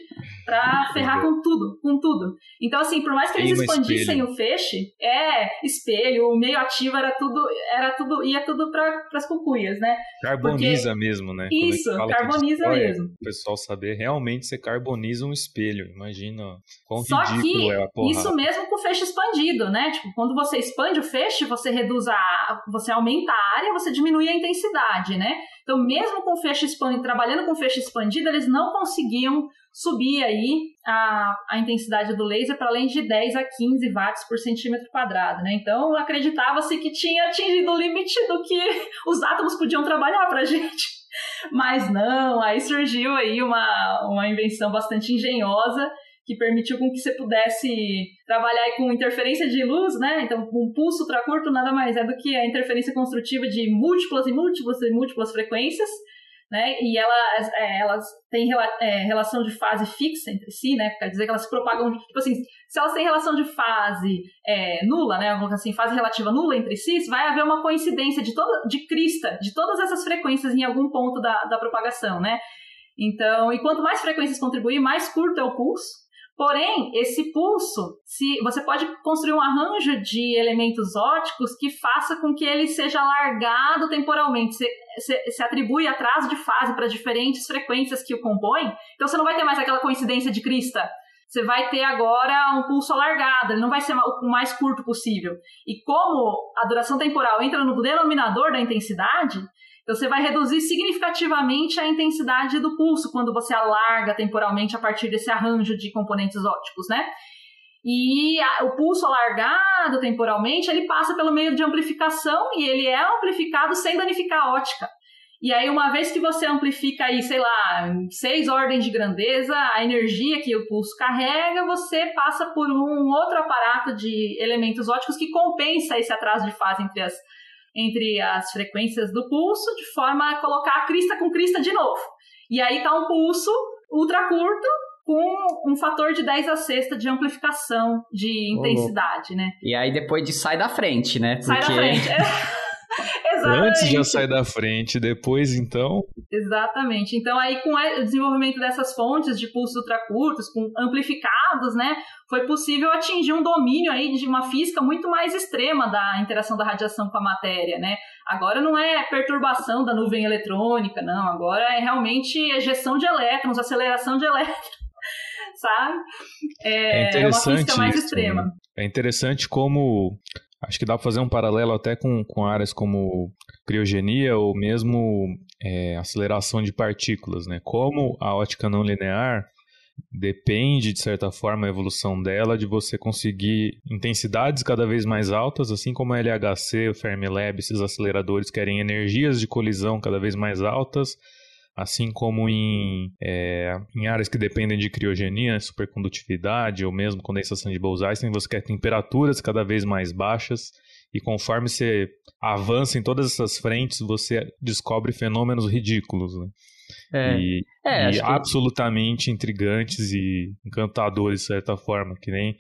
para ferrar com tudo, com tudo. Então, assim, por mais que eles expandissem espelho. o feixe, é, espelho, o meio ativo era tudo, era tudo, ia tudo para as cucuias, né? Carboniza mesmo, né? Isso, carboniza destrói, mesmo. O pessoal saber realmente você carboniza um espelho. Imagina quão Só ridículo que é a porra. isso mesmo com o feixe expandido, né? Tipo, quando você expande o feixe, você reduz a. você aumenta a área, você diminui a intensidade, né? Então, mesmo com o feixe expandido, trabalhando com o feixe expandido, eles não conseguiam subir aí a, a intensidade do laser para além de 10 a 15 watts por centímetro quadrado, né? Então, acreditava-se que tinha atingido o limite do que [laughs] os átomos podiam trabalhar pra [laughs] gente. Mas não, aí surgiu aí uma, uma invenção bastante engenhosa que permitiu com que você pudesse trabalhar com interferência de luz, né? Então, um pulso ultracurto nada mais é do que a interferência construtiva de múltiplas e múltiplas e múltiplas frequências, né? E elas, é, elas têm rela- é, relação de fase fixa entre si, né? Quer dizer que elas se propagam, tipo assim, se elas têm relação de fase é, nula, né? Assim, fase relativa nula entre si, vai haver uma coincidência de toda, de crista de todas essas frequências em algum ponto da, da propagação, né? Então, e quanto mais frequências contribuir, mais curto é o pulso. Porém, esse pulso, se você pode construir um arranjo de elementos óticos que faça com que ele seja alargado temporalmente. Você, você atribui atraso de fase para diferentes frequências que o compõem. Então você não vai ter mais aquela coincidência de crista. Você vai ter agora um pulso alargado, ele não vai ser o mais curto possível. E como a duração temporal entra no denominador da intensidade, então você vai reduzir significativamente a intensidade do pulso quando você alarga temporalmente a partir desse arranjo de componentes ópticos, né? E a- o pulso alargado temporalmente, ele passa pelo meio de amplificação e ele é amplificado sem danificar a ótica. E aí, uma vez que você amplifica aí, sei lá, seis ordens de grandeza, a energia que o pulso carrega, você passa por um outro aparato de elementos óticos que compensa esse atraso de fase entre as, entre as frequências do pulso, de forma a colocar a crista com crista de novo. E aí tá um pulso ultra curto com um fator de 10 a sexta de amplificação de intensidade, né? E aí depois de sai da frente, né? Sai da Porque frente. [laughs] [laughs] Exatamente. Antes já sai da frente, depois então. Exatamente. Então, aí, com o desenvolvimento dessas fontes de pulsos ultracurtos, com amplificados, né, foi possível atingir um domínio aí de uma física muito mais extrema da interação da radiação com a matéria, né? Agora não é perturbação da nuvem eletrônica, não. Agora é realmente ejeção de elétrons, aceleração de elétrons, [laughs] sabe? É É, uma interessante física mais isso, extrema. né? É interessante como. Acho que dá para fazer um paralelo até com, com áreas como criogenia ou mesmo é, aceleração de partículas, né? Como a ótica não linear depende, de certa forma, a evolução dela de você conseguir intensidades cada vez mais altas, assim como a LHC, o Fermilab, esses aceleradores querem energias de colisão cada vez mais altas, assim como em, é, em áreas que dependem de criogenia, supercondutividade ou mesmo condensação de Bose-Einstein, você quer temperaturas cada vez mais baixas e conforme você avança em todas essas frentes, você descobre fenômenos ridículos, né? É, e, é, e que- absolutamente intrigantes e encantadores, de certa forma, que nem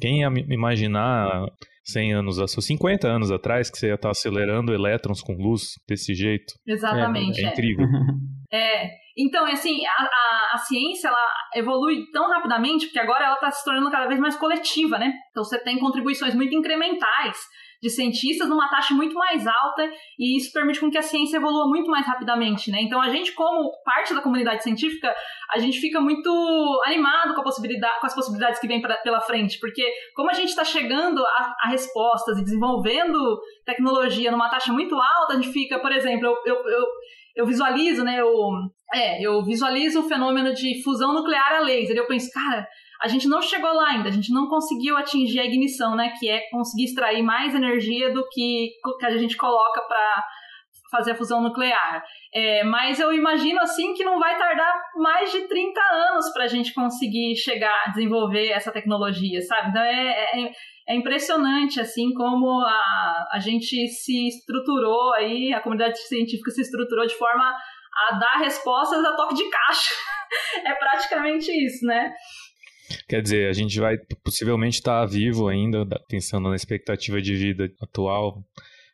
quem ia imaginar 100 anos, ou 50 anos atrás, que você ia estar acelerando elétrons com luz desse jeito. Exatamente. É é. incrível. [laughs] É, Então, assim, a, a, a, ciência ela evolui tão rapidamente, porque agora ela está se tornando cada vez mais coletiva, né? Então você tem contribuições muito incrementais de cientistas numa taxa muito mais alta e isso permite com que a ciência evolua muito mais rapidamente, né? Então a gente como parte da comunidade científica, a gente fica muito animado com, a possibilidade, com as possibilidades que vem pra, pela frente, porque como a gente está chegando a, a, respostas e desenvolvendo tecnologia numa taxa muito alta, a gente fica, por exemplo, eu, eu, eu, eu visualizo, né, eu, é, eu visualizo o fenômeno de fusão nuclear a laser, eu penso, cara, a gente não chegou lá ainda, a gente não conseguiu atingir a ignição, né? Que é conseguir extrair mais energia do que, que a gente coloca para fazer a fusão nuclear. É, mas eu imagino assim que não vai tardar mais de 30 anos para a gente conseguir chegar a desenvolver essa tecnologia, sabe? Então é, é, é impressionante assim como a, a gente se estruturou aí, a comunidade científica se estruturou de forma a dar respostas a toque de caixa. [laughs] é praticamente isso, né? Quer dizer, a gente vai possivelmente estar tá vivo ainda, pensando na expectativa de vida atual,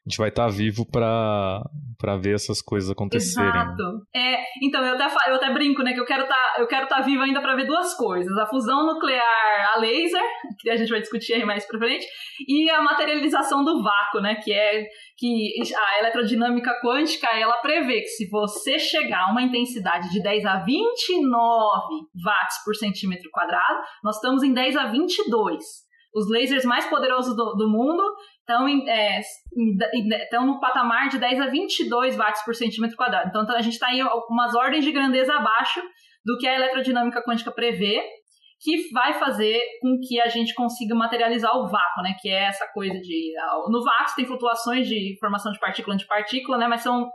a gente vai estar tá vivo para ver essas coisas acontecerem. Exato. É, então, eu até, eu até brinco, né, que eu quero tá, estar tá vivo ainda para ver duas coisas. A fusão nuclear a laser, que a gente vai discutir aí mais pra frente, e a materialização do vácuo, né, que é que a eletrodinâmica quântica, ela prevê que se você chegar a uma intensidade de 10 a 29 watts por centímetro quadrado, nós estamos em 10 a 22 os lasers mais poderosos do, do mundo estão, é, no patamar de 10 a 22 watts por centímetro quadrado. Então, a gente está em algumas ordens de grandeza abaixo do que a eletrodinâmica quântica prevê, que vai fazer com que a gente consiga materializar o vácuo, né? Que é essa coisa de... No vácuo tem flutuações de formação de partícula antipartícula, né? Mas são,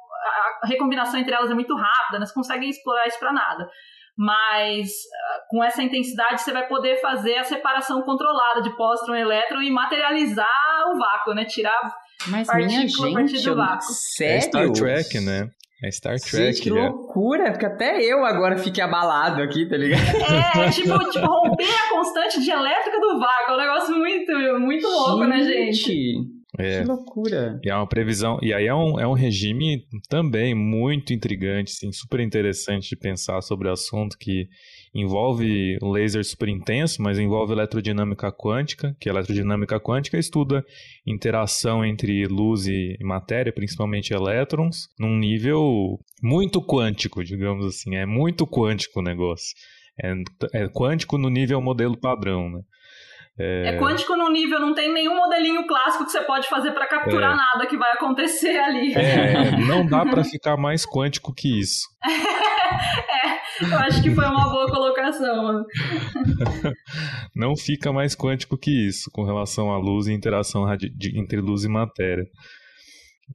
a recombinação entre elas é muito rápida, né? Você consegue explorar isso para nada mas ah, com essa intensidade você vai poder fazer a separação controlada de póstron e elétron e materializar o vácuo, né? Tirar mas minha gente, do vácuo. Sério? É Star Trek, né? É Star Trek. Gente, que loucura, porque até eu agora fiquei abalado aqui, tá ligado? É, [laughs] tipo, tipo romper a constante de elétrica do vácuo. É um negócio muito, muito louco, gente. né, gente? É, que loucura! E é uma previsão. E aí é um, é um regime também muito intrigante, sim, super interessante de pensar sobre o assunto que envolve um laser super intenso, mas envolve eletrodinâmica quântica, que a eletrodinâmica quântica estuda interação entre luz e matéria, principalmente elétrons, num nível muito quântico, digamos assim. É muito quântico o negócio. É, é quântico no nível modelo padrão, né? É... é quântico no nível, não tem nenhum modelinho clássico que você pode fazer para capturar é... nada que vai acontecer ali. É, [laughs] não dá para ficar mais quântico que isso. [laughs] é, eu acho que foi uma boa colocação. [laughs] não fica mais quântico que isso com relação à luz e interação entre luz e matéria.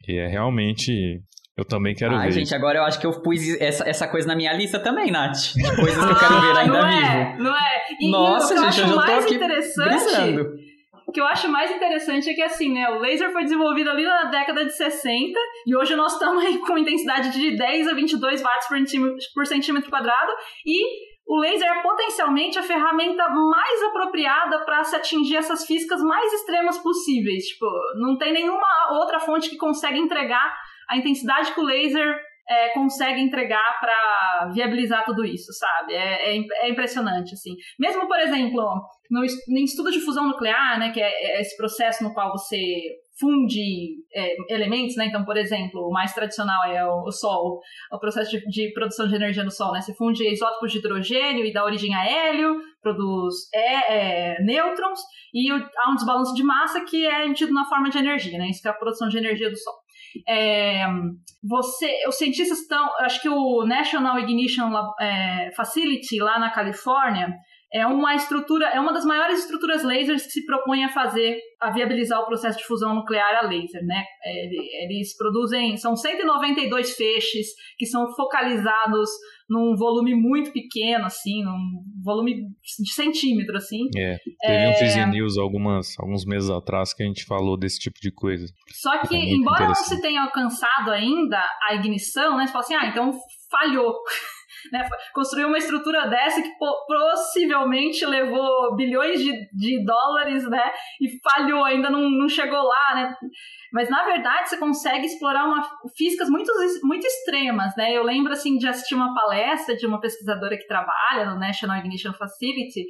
E é realmente eu também quero Ai, ver. gente, agora eu acho que eu pus essa, essa coisa na minha lista também, Nath. De [laughs] coisas que eu quero ver ainda não vivo. É, não é? E, Nossa, gente, eu já tô aqui brisando. O que eu acho mais interessante é que, assim, né, o laser foi desenvolvido ali na década de 60 e hoje nós estamos aí com intensidade de 10 a 22 watts por centímetro, por centímetro quadrado e o laser é potencialmente a ferramenta mais apropriada para se atingir essas físicas mais extremas possíveis. Tipo, não tem nenhuma outra fonte que consegue entregar a intensidade que o laser é, consegue entregar para viabilizar tudo isso, sabe? É, é, é, impressionante, assim. Mesmo, por exemplo, no, no, estudo de fusão nuclear, né, que é, é esse processo no qual você funde é, elementos, né? Então, por exemplo, o mais tradicional é o, o Sol, o processo de, de, produção de energia no Sol, né? Você funde isótopos de hidrogênio e dá origem a hélio, produz é, é, nêutrons, e o, há um desbalanço de massa que é emitido na forma de energia, né? Isso que é a produção de energia do Sol. É, você, os cientistas estão, acho que o National Ignition é, Facility lá na Califórnia é uma estrutura, é uma das maiores estruturas lasers que se propõe a fazer, a viabilizar o processo de fusão nuclear a laser, né? Eles produzem, são 192 feixes que são focalizados num volume muito pequeno, assim, num volume de centímetro, assim. É, teve é... um Fizzy News algumas, alguns meses atrás que a gente falou desse tipo de coisa. Só que, é embora não se tenha alcançado ainda a ignição, né, você fala assim, ah, então falhou. Né? Construir uma estrutura dessa que possivelmente levou bilhões de, de dólares, né? E falhou, ainda não, não chegou lá, né? Mas na verdade você consegue explorar uma, físicas muito, muito extremas, né? Eu lembro assim de assistir uma palestra de uma pesquisadora que trabalha no National Ignition Facility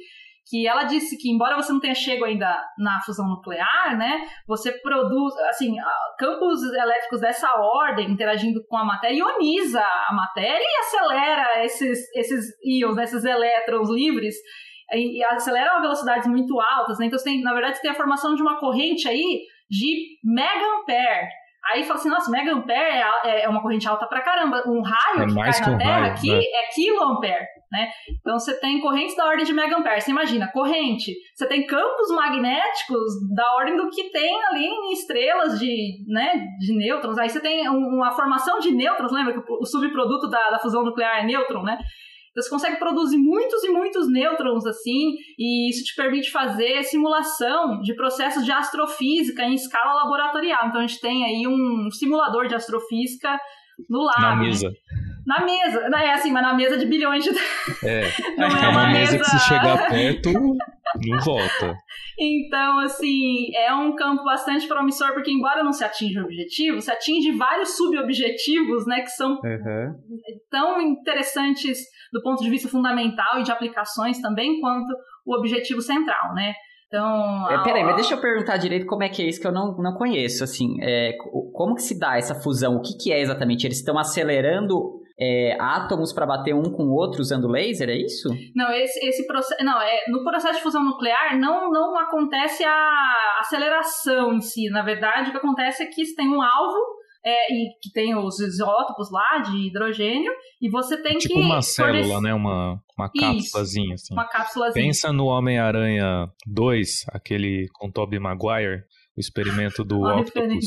que ela disse que embora você não tenha chego ainda na fusão nuclear, né, você produz, assim, campos elétricos dessa ordem interagindo com a matéria ioniza a matéria e acelera esses esses íons, né, esses elétrons livres e acelera a velocidades muito altas, né? Então você tem, na verdade, você tem a formação de uma corrente aí de mega ampere. Aí fala assim, nossa, mega ampere é, é, uma corrente alta pra caramba. Um raio é que cai na Terra raio, aqui né? é quiloampere, né? Então você tem correntes da ordem de mega ampere. Você imagina, corrente. Você tem campos magnéticos da ordem do que tem ali em estrelas de, né, de nêutrons. Aí você tem uma formação de nêutrons, lembra que o subproduto da, da fusão nuclear é nêutron, né? Então, você consegue produzir muitos e muitos nêutrons assim, e isso te permite fazer simulação de processos de astrofísica em escala laboratorial. Então, a gente tem aí um simulador de astrofísica no lab. Na né? Na mesa. É assim, mas na mesa de bilhões de. É. [laughs] Não É uma mesa que se chegar perto, não volta. Então, assim, é um campo bastante promissor, porque embora não se atinja o objetivo, se atinge vários subobjetivos, né, que são Uhum. tão interessantes do ponto de vista fundamental e de aplicações também, quanto o objetivo central, né? Então. É, a- peraí, mas deixa eu perguntar direito como é que é isso que eu não, não conheço, assim, é, co- como que se dá essa fusão? O que que é exatamente? Eles estão acelerando é, átomos para bater um com o outro usando laser, é isso? Não, esse, esse processo. Não, é, no processo de fusão nuclear não, não acontece a aceleração em si. Na verdade, o que acontece é que você tem um alvo. é, e que tem os isótopos lá de hidrogênio, e você tem Tipo que. uma fornecer célula, né? Uma, uma cápsulazinha, assim. Uma cápsulazinha. Pensa no Homem-Aranha 2, aquele com Tobey Maguire, o experimento do [laughs] Uma Octopus.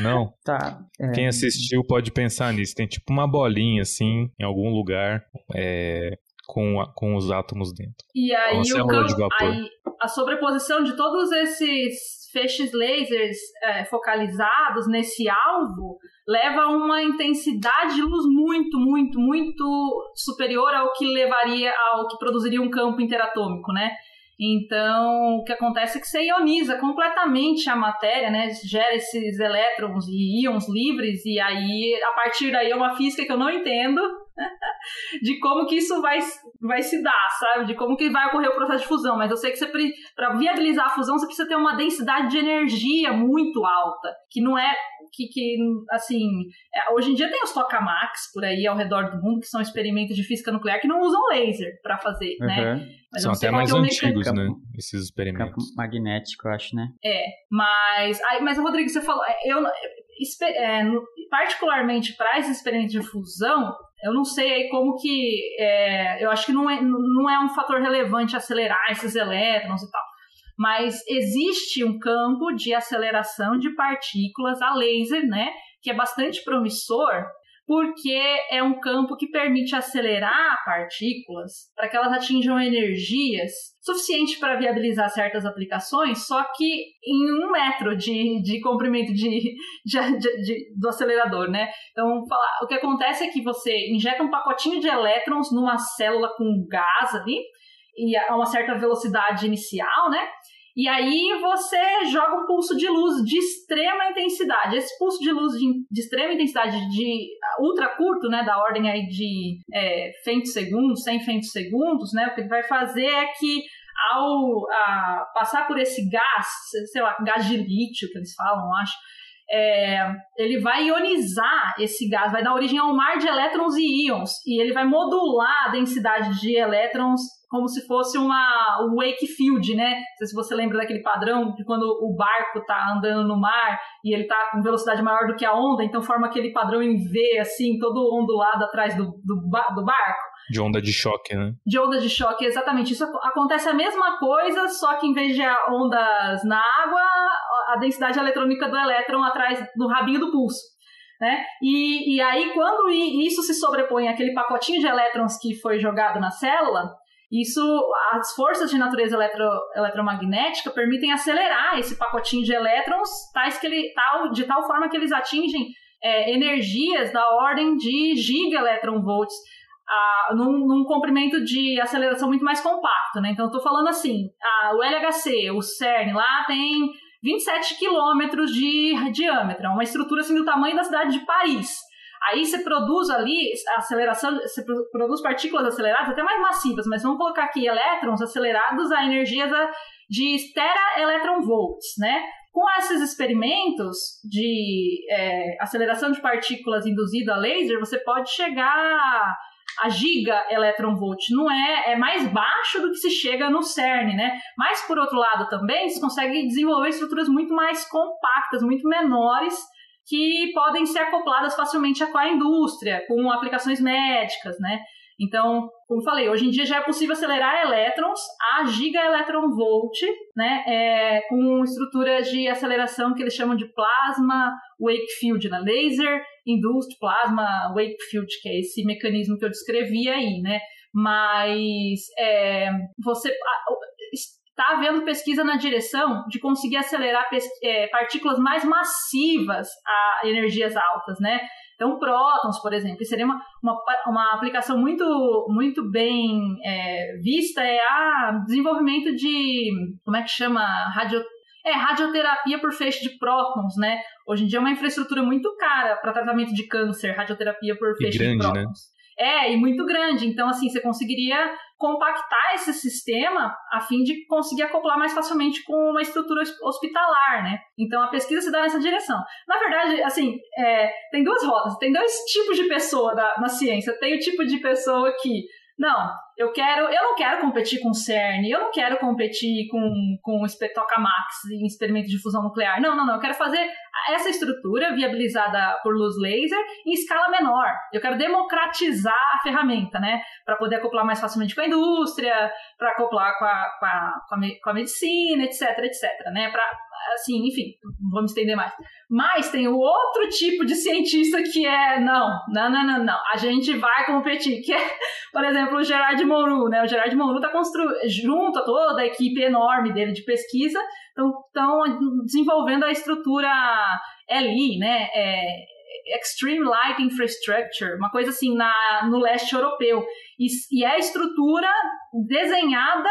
Não? Tá. é. Quem assistiu pode pensar nisso. Tem tipo uma bolinha, assim, em algum lugar, é, com, a- com os átomos dentro. E aí, o célula campo, de vapor. aí a sobreposição de todos esses feixes lasers é, focalizados nesse alvo leva a uma intensidade de luz muito, muito, muito superior ao que levaria, ao que produziria um campo interatômico, né? Então, o que acontece é que você ioniza completamente a matéria, né? Gera esses elétrons e íons livres, e aí, a partir daí, é uma física que eu não entendo [laughs] de como que isso vai, vai se dar, sabe? De como que vai ocorrer o processo de fusão. Mas eu sei que para viabilizar a fusão, você precisa ter uma densidade de energia muito alta, que não é que, que assim, é, hoje em dia tem os tokamaks por aí ao redor do mundo, que são experimentos de física nuclear que não usam laser para fazer, né? Uhum. Mas São até mais é antigos, né? Campo- Esses Campo experimentos. magnético, eu acho, né? É, mas, aí, mas Rodrigo, você falou, é, eu, é, particularmente para esses experimentos de fusão, eu não sei aí como que, é, eu acho que não é, não é um fator relevante acelerar esses elétrons e tal, mas existe um campo de aceleração de partículas a laser, né, que é bastante promissor, porque é um campo que permite acelerar partículas para que elas atinjam energias suficientes para viabilizar certas aplicações, só que em um metro de, de comprimento de, de- de- do acelerador, né? Então, falar- o que acontece é que você injeta um pacotinho de elétrons numa célula com gás ali, e a uma certa velocidade inicial, né? E aí você joga um pulso de luz de extrema intensidade. Esse pulso de luz de, de extrema intensidade de ultra curto, né, da ordem aí de é, femtosegundos, 100 femtosegundos, né, o que ele vai fazer é que ao a, passar por esse gás, sei lá, gás de lítio que eles falam, acho, é, ele vai ionizar esse gás, vai dar origem a um mar de elétrons e íons, e ele vai modular a densidade de elétrons como se fosse uma um wake field, né? Não sei se você lembra daquele padrão de quando o barco está andando no mar e ele está com velocidade maior do que a onda, então forma aquele padrão em V, assim, todo ondulado atrás do, do, do barco De onda de choque, né? de ondas de choque, exatamente. Isso ac- acontece a mesma coisa, só que em vez de ondas na água, a densidade eletrônica do elétron atrás do rabinho do pulso. Né? E, e aí, quando isso se sobrepõe àquele pacotinho de elétrons que foi jogado na célula, isso, as forças de natureza eletro, eletromagnética permitem acelerar esse pacotinho de elétrons tais que ele, tal, de tal forma que eles atingem é, energias da ordem de gigaelectronvolts a, num, num, comprimento de aceleração muito mais compacto, né? Então, estou falando assim, o LHC, o CERN lá tem 27 quilômetros de diâmetro, é uma estrutura assim do tamanho da cidade de Paris. Aí você produz ali aceleração, você produz partículas aceleradas até mais massivas, mas vamos colocar aqui elétrons acelerados a energias de tera-electron-volts, né? Com esses experimentos de é, aceleração de partículas induzida a laser, você pode chegar a giga electron volt não é, é mais baixo do que se chega no CERN, né? Mas por outro lado também se consegue desenvolver estruturas muito mais compactas, muito menores que podem ser acopladas facilmente com a indústria, com aplicações médicas, né? Então, como falei, hoje em dia já é possível acelerar elétrons a gigaelectronvolt, né, é, com estrutura de aceleração que eles chamam de plasma wake field, né, laser induced plasma wake field, que é esse mecanismo que eu descrevi aí, né. Mas é, você está havendo pesquisa na direção de conseguir acelerar é, partículas mais massivas a energias altas, né? Então, prótons, por exemplo, seria uma, uma, uma aplicação muito, muito bem é, vista é a desenvolvimento de, como é que chama? Radio, é, radioterapia por feixe de prótons, né? Hoje em dia é uma infraestrutura muito cara para tratamento de câncer, radioterapia por feixe grande, de né? prótons. Né? É, e muito grande. Então, assim, você conseguiria compactar esse sistema a fim de conseguir acoplar mais facilmente com uma estrutura hospitalar, né? Então, a pesquisa se dá nessa direção. Na verdade, assim, é, tem duas rodas, tem dois tipos de pessoa da, na ciência. Tem o tipo de pessoa que não, eu quero, eu não quero competir com o CERN, eu não quero competir com, com Tokamak em experimento de fusão nuclear. Não, não, não. Eu quero fazer essa estrutura viabilizada por luz laser em escala menor. Eu quero democratizar a ferramenta, né? Para poder acoplar mais facilmente com a indústria, para acoplar com a, com, a, com, a, medicina, etc, etc, né? Para assim, enfim, vamos estender mais. Mas tem o outro tipo de cientista que é, não, não, não, não, não, a gente vai competir, que é, por exemplo, o Gerard Mourou, né? O Gerard Mourou está construindo, junto a toda a equipe enorme dele de pesquisa, estão desenvolvendo a estrutura LI, né? É, Extreme Light Infrastructure, uma coisa assim na, no leste europeu. E, e é a estrutura desenhada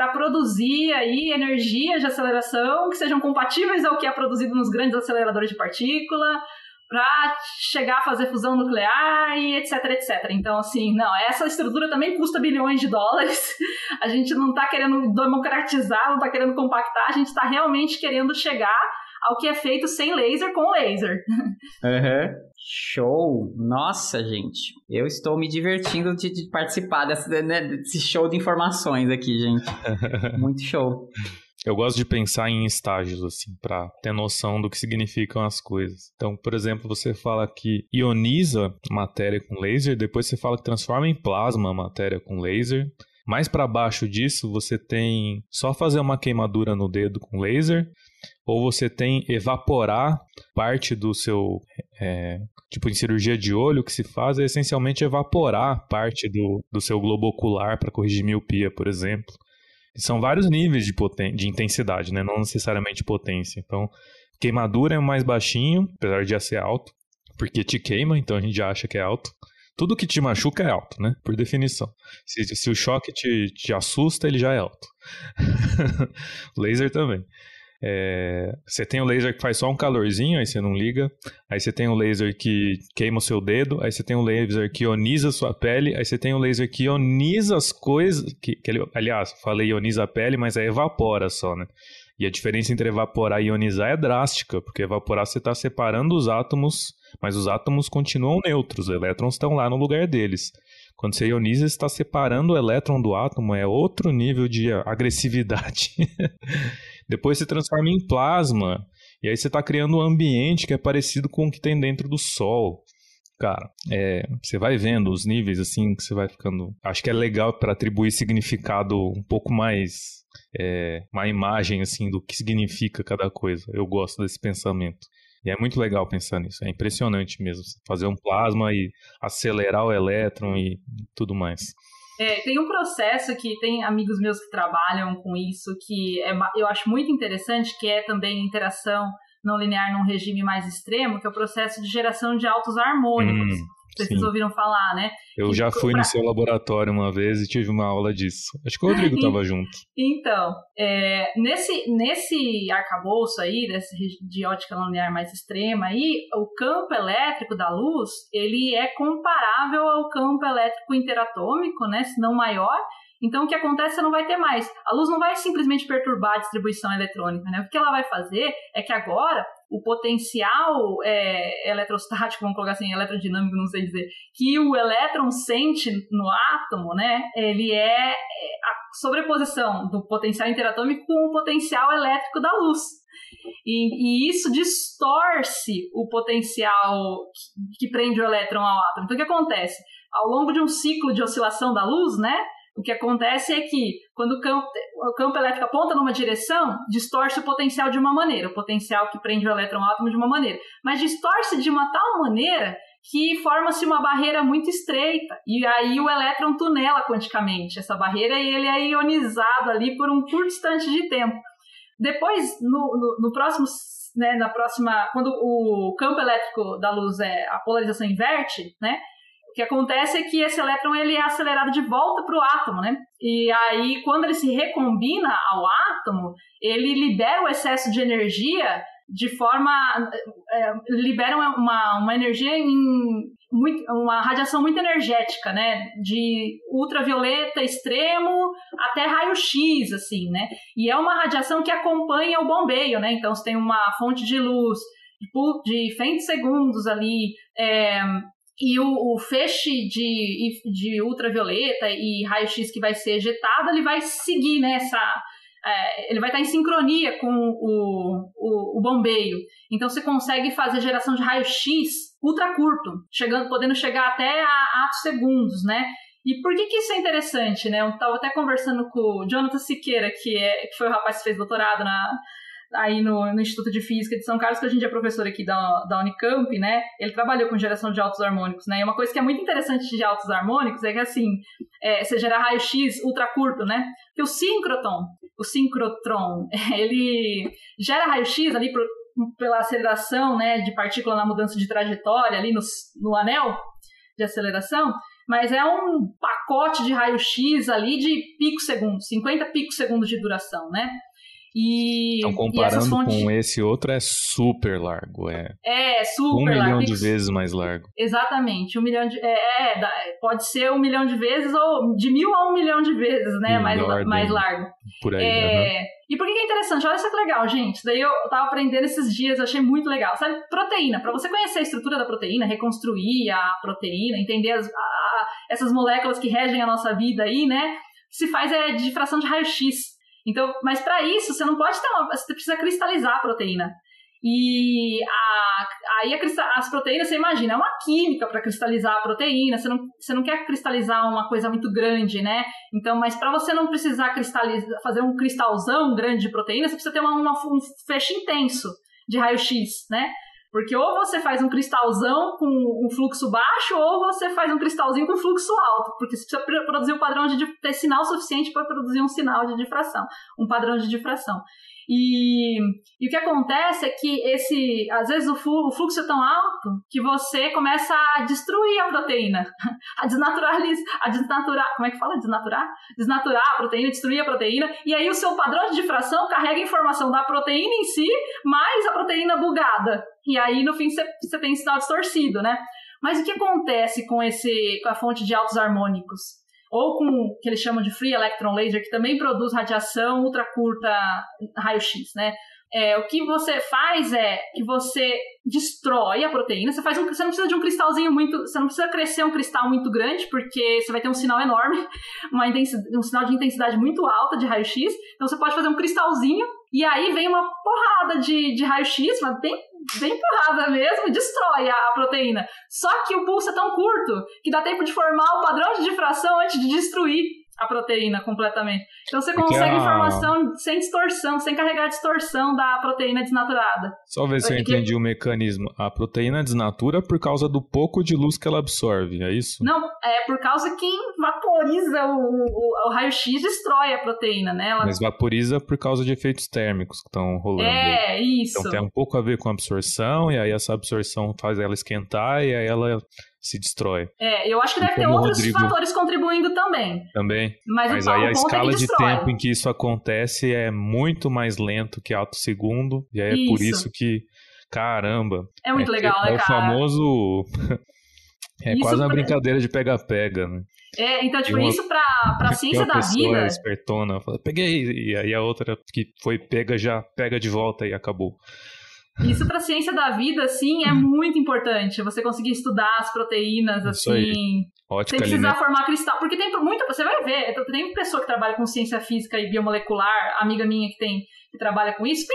para produzir aí energias de aceleração que sejam compatíveis ao que é produzido nos grandes aceleradores de partícula, para chegar a fazer fusão nuclear e etc, etc. Então, assim, não, essa estrutura também custa bilhões de dólares. [laughs] A gente não está querendo democratizar, não está querendo compactar, a gente está realmente querendo chegar ao que é feito sem laser com laser. [laughs] Uhum. Show! Nossa, gente. Eu estou me divertindo de, de participar dessa, né, desse show de informações aqui, gente. [laughs] Muito show. Eu gosto de pensar em estágios, assim, para ter noção do que significam as coisas. Então, por exemplo, você fala que ioniza matéria com laser, depois você fala que transforma em plasma matéria com laser. Mais para baixo disso, você tem só fazer uma queimadura no dedo com laser, ou você tem evaporar parte do seu. É, tipo, em cirurgia de olho, o que se faz é essencialmente evaporar parte do, do seu globo ocular para corrigir miopia, por exemplo. São vários níveis de, poten de intensidade, né? não necessariamente potência. Então, queimadura é o mais baixinho, apesar de já ser alto, porque te queima, então a gente já acha que é alto. Tudo que te machuca é alto, né? Por definição. Se, se o choque te, te assusta, ele já é alto. [laughs] laser também. É, você tem o laser que faz só um calorzinho, aí você não liga. Aí você tem o laser que queima o seu dedo. Aí você tem o laser que ioniza a sua pele. Aí você tem o laser que ioniza as coisas. Que, que aliás, falei ioniza a pele, mas é evapora só, né? E a diferença entre evaporar e ionizar é drástica, porque evaporar você está separando os átomos, mas os átomos continuam neutros, os elétrons estão lá no lugar deles. Quando você ioniza, você está separando o elétron do átomo, é outro nível de agressividade. [laughs] Depois se transforma em plasma. E aí você está criando um ambiente que é parecido com o que tem dentro do Sol. Cara, é, você vai vendo os níveis assim que você vai ficando. Acho que é legal para atribuir significado um pouco mais. É, uma imagem assim do que significa cada coisa. Eu gosto desse pensamento. E é muito legal pensar nisso. É impressionante mesmo. Fazer um plasma e acelerar o elétron e tudo mais. É, tem um processo que tem amigos meus que trabalham com isso, que é, eu acho muito interessante, que é também interação não linear num regime mais extremo, que é o processo de geração de altos harmônicos. Hum, vocês ouviram falar, né? Eu já fui pra... no seu laboratório uma vez e tive uma aula disso. Acho que o Rodrigo [laughs] estava junto. Então, é, nesse, nesse arcabouço aí, desse, de ótica linear mais extrema aí, o campo elétrico da luz, ele é comparável ao campo elétrico interatômico, né? Se não maior, então, o que acontece, você não vai ter mais. A luz não vai simplesmente perturbar a distribuição eletrônica, né? O que ela vai fazer é que agora o potencial é, eletrostático, vamos colocar assim, eletrodinâmico, não sei dizer, que o elétron sente no átomo, né? Ele é, é a sobreposição do potencial interatômico com o potencial elétrico da luz. E, e, isso distorce o potencial que, que prende o elétron ao átomo. Então, o que acontece? Ao longo de um ciclo de oscilação da luz, né? O que acontece é que quando o campo, o campo elétrico aponta numa direção, distorce o potencial de uma maneira, o potencial que prende o elétron ao átomo de uma maneira, mas distorce de uma tal maneira que forma-se uma barreira muito estreita e aí o elétron tunela quanticamente essa barreira e ele é ionizado ali por um curto instante de tempo. Depois, no, no, no próximo né, na próxima, quando o campo elétrico da luz é a polarização inverte, né, o que acontece é que esse elétron ele é acelerado de volta para o átomo, né? E aí, quando ele se recombina ao átomo, ele libera o excesso de energia de forma. É, libera uma, uma energia em. Muito, uma radiação muito energética, né? De ultravioleta extremo até raio-x, assim, né? E é uma radiação que acompanha o bombeio, né? Então, você tem uma fonte de luz de femtosegundos ali, é, e o, o, feixe de, de ultravioleta e raio-x que vai ser ejetado, ele vai seguir nessa. É, ele vai estar em sincronia com o, o, o, bombeio. Então você consegue fazer geração de raio-x ultra curto, chegando, podendo chegar até a atos segundos, né? E por que, que isso é interessante, né? Eu estava até conversando com o Jonathan Siqueira, que, é, que foi o rapaz que fez doutorado na, aí no, no, Instituto de Física de São Carlos, que a gente é professor aqui da, da Unicamp, né? Ele trabalhou com geração de altos harmônicos, né? E uma coisa que é muito interessante de altos harmônicos é que, assim, é, você gera raio-x ultra curto, né? Que o síncrotron, o [laughs] síncrotron, ele gera raio-x ali por, pela aceleração, né, de partícula na mudança de trajetória ali no, no anel de aceleração, mas é um pacote de raio-x ali de picosegundos, 50 picosegundos de duração, né? E, então, comparando fontes... com esse outro, é super largo. É, é super um largo. Um milhão de vezes mais largo. Exatamente. Um milhão de. É, é, pode ser um milhão de vezes ou de mil a um milhão de vezes, né? mais, mais largo. Por aí. É, uhum. E por que é interessante? Olha só que legal, gente. Daí eu tava aprendendo esses dias, achei muito legal. Sabe, proteína. Para você conhecer a estrutura da proteína, reconstruir a proteína, entender as, a, essas moléculas que regem a nossa vida aí, né? Se faz é difração de raio-x. Então, mas para isso, você não pode ter uma. Você precisa cristalizar a proteína. E a, aí a, as proteínas, você imagina, é uma química para cristalizar a proteína, você não, você não quer cristalizar uma coisa muito grande, né? Então, mas para você não precisar cristalizar, fazer um cristalzão grande de proteína, você precisa ter uma, uma um fecho intenso de raio-x, né? Porque ou você faz um cristalzão com um fluxo baixo, ou você faz um cristalzinho com fluxo alto, porque você precisa produzir um padrão de ter sinal suficiente para produzir um sinal de difração, um padrão de difração. E, e, o que acontece é que esse, às vezes o, fluxo é tão alto que você começa a destruir a proteína, [laughs] a desnaturalizar, a desnaturar, como é que fala? Desnaturar? Desnaturar a proteína, destruir a proteína, e aí o seu padrão de difração carrega informação da proteína em si, mais a proteína bugada. E aí, no fim, você, você tem sinal distorcido, né? Mas o que acontece com esse com a fonte de altos harmônicos? Ou com o que eles chamam de free electron laser, que também produz radiação ultra curta raio-x, né? É, o que você faz é que você destrói a proteína. Você faz um, você não precisa de um cristalzinho muito, você não precisa crescer um cristal muito grande, porque você vai ter um sinal enorme, [laughs] uma um sinal de intensidade muito alta de raio-x. Então você pode fazer um cristalzinho e aí vem uma porrada de, de raio-x, mas bem bem porrada mesmo destrói a proteína. Só que o pulso é tão curto que dá tempo de formar o padrão de difração antes de destruir a proteína completamente. Então você consegue a... informação sem distorção, sem carregar a distorção da proteína desnaturada. Só ver se eu entendi o mecanismo. A proteína desnatura por causa do pouco de luz que ela absorve, é isso? Não, é por causa que vaporiza o, o, o raio-x destrói a proteína, né? Ela... Mas vaporiza por causa de efeitos térmicos que estão rolando. É, isso. Então tem um pouco a ver com a absorção, e aí essa absorção faz ela esquentar, e aí ela se destrói. É, eu acho que deve ter outros Rodrigo... fatores contribuindo também. Também. Mas, Mas aí a é escala é de tempo em que isso acontece é muito mais lento que ato segundo, e aí é isso. por isso que, caramba. É muito é, legal, né, é o famoso. [laughs] é isso quase uma brincadeira de pega-pega, né? É, então, tipo, uma, isso pra, pra [laughs] ciência da vida. espertona, fala, peguei, e aí a outra que foi pega já pega de volta e acabou. Isso para a ciência da vida, assim, é muito importante. Você conseguir estudar as proteínas, Isso assim. Ótica sem precisar formar cristal. Porque tem muita. Você vai ver, tem pessoa que trabalha com ciência física e biomolecular, amiga minha que tem que trabalha com isso,